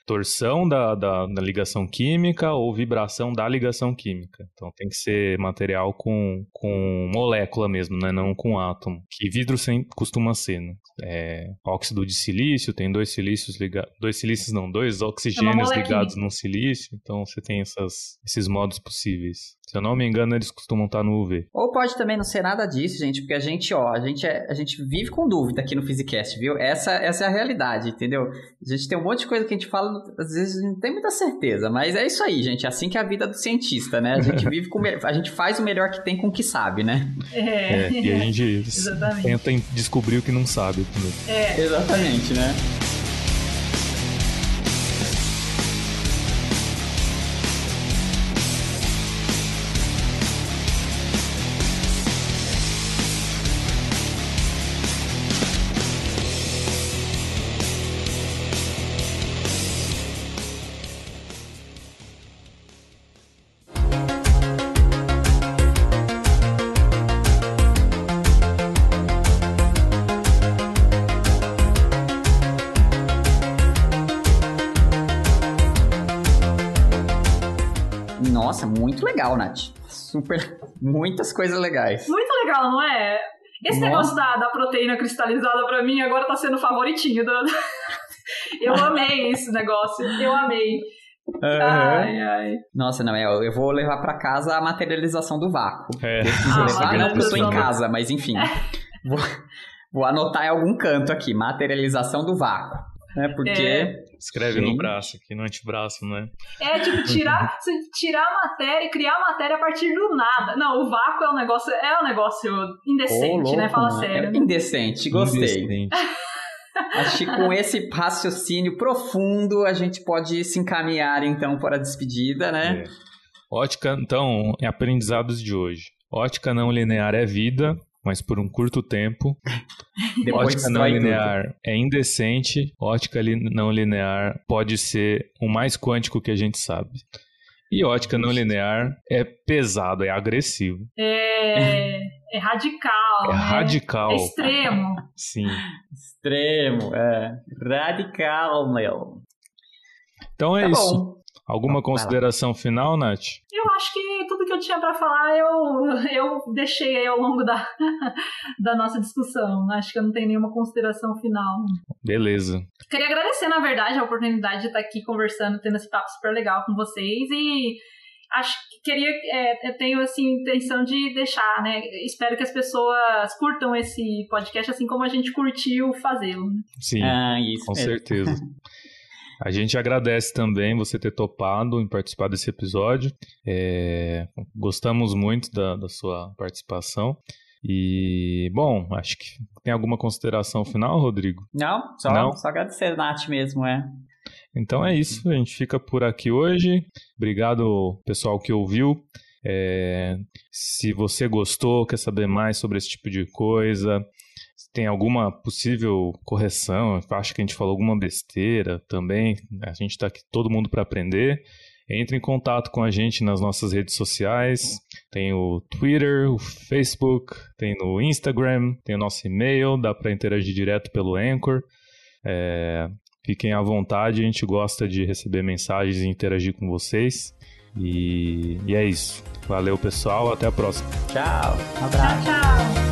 torção da, da, da ligação química ou vibração da ligação química. Então tem que ser material com, com molécula mesmo, né? Não com átomo. Que vidro sem, costuma ser, né? É, óxido de silício, tem dois silícios ligados. Dois silícios não, dois oxigênios moléquula. ligados num silício. Então você tem essas, esses modos possíveis. Se eu não me engano, eles costumam estar no UV. Ou pode também não ser nada disso, gente, porque a gente, ó, a gente, é, a gente vive com dúvida aqui no Physicast, viu? Essa, essa é a realidade, entendeu? A gente tem um monte de coisa que a gente fala, às vezes não tem muita certeza, mas é isso aí, gente. É assim que é a vida do cientista, né? A gente [laughs] vive com. A gente faz o melhor que tem com o que sabe, né? É. É, e a gente [laughs] tenta descobrir o que não sabe. É. Exatamente, né? Nossa, muito legal, Nath. Super. Muitas coisas legais. Muito legal, não é? Esse Nossa. negócio da, da proteína cristalizada pra mim agora tá sendo favoritinho. do- [laughs] Eu amei esse negócio. Eu amei. Ai, ai. Nossa, não, eu, eu vou levar pra casa a materialização do vácuo. É, Preciso Ah, levar, não, porque eu tô em casa, mas enfim. Vou, Vou anotar em algum canto aqui, materialização do vácuo. Né? Porque. É. Escreve no braço aqui, no antebraço, né? É, tipo, tirar, [laughs] tirar a matéria, criar a matéria a partir do nada. Não, o vácuo é um negócio, é um negócio indecente, oh, louco, né? Fala sério. É indecente, gostei. Indecente. [laughs] Acho que com esse raciocínio profundo a gente pode se encaminhar então para a despedida, né? É. Ótica, então, é aprendizados de hoje. Ótica não linear é vida, mas por um curto tempo. [laughs] ótica não linear tudo. é indecente, ótica não linear pode ser o mais quântico que a gente sabe. E ótica não linear é pesado, é agressivo. É, é radical. É né? radical. É extremo. Sim. Extremo, é. Radical, meu. Então é tá isso. Bom. Alguma consideração final, Nath? Eu acho que tudo que eu tinha para falar eu, eu deixei aí ao longo da, [laughs] da nossa discussão. Acho que eu não tenho nenhuma consideração final. Beleza. Queria agradecer, na verdade, a oportunidade de estar aqui conversando, tendo esse papo super legal com vocês e acho que queria é, eu tenho assim intenção de deixar né espero que as pessoas curtam esse podcast assim como a gente curtiu fazê-lo sim ah, com mesmo. certeza [laughs] A gente agradece também você ter topado em participar desse episódio. É, gostamos muito da, da sua participação. E, bom, acho que tem alguma consideração final, Rodrigo? Não, só, Não? só agradecer, Nath, mesmo, é. Então é isso, a gente fica por aqui hoje. Obrigado, pessoal que ouviu. É, se você gostou, quer saber mais sobre esse tipo de coisa, tem alguma possível correção, acho que a gente falou alguma besteira também, a gente está aqui todo mundo para aprender. Entre em contato com a gente nas nossas redes sociais. Tem o Twitter, o Facebook, tem no Instagram, tem o nosso e-mail, dá para interagir direto pelo Anchor. É, fiquem à vontade, a gente gosta de receber mensagens e interagir com vocês. E, e é isso. Valeu, pessoal. Até a próxima. Tchau. Um abraço. Tchau, tchau.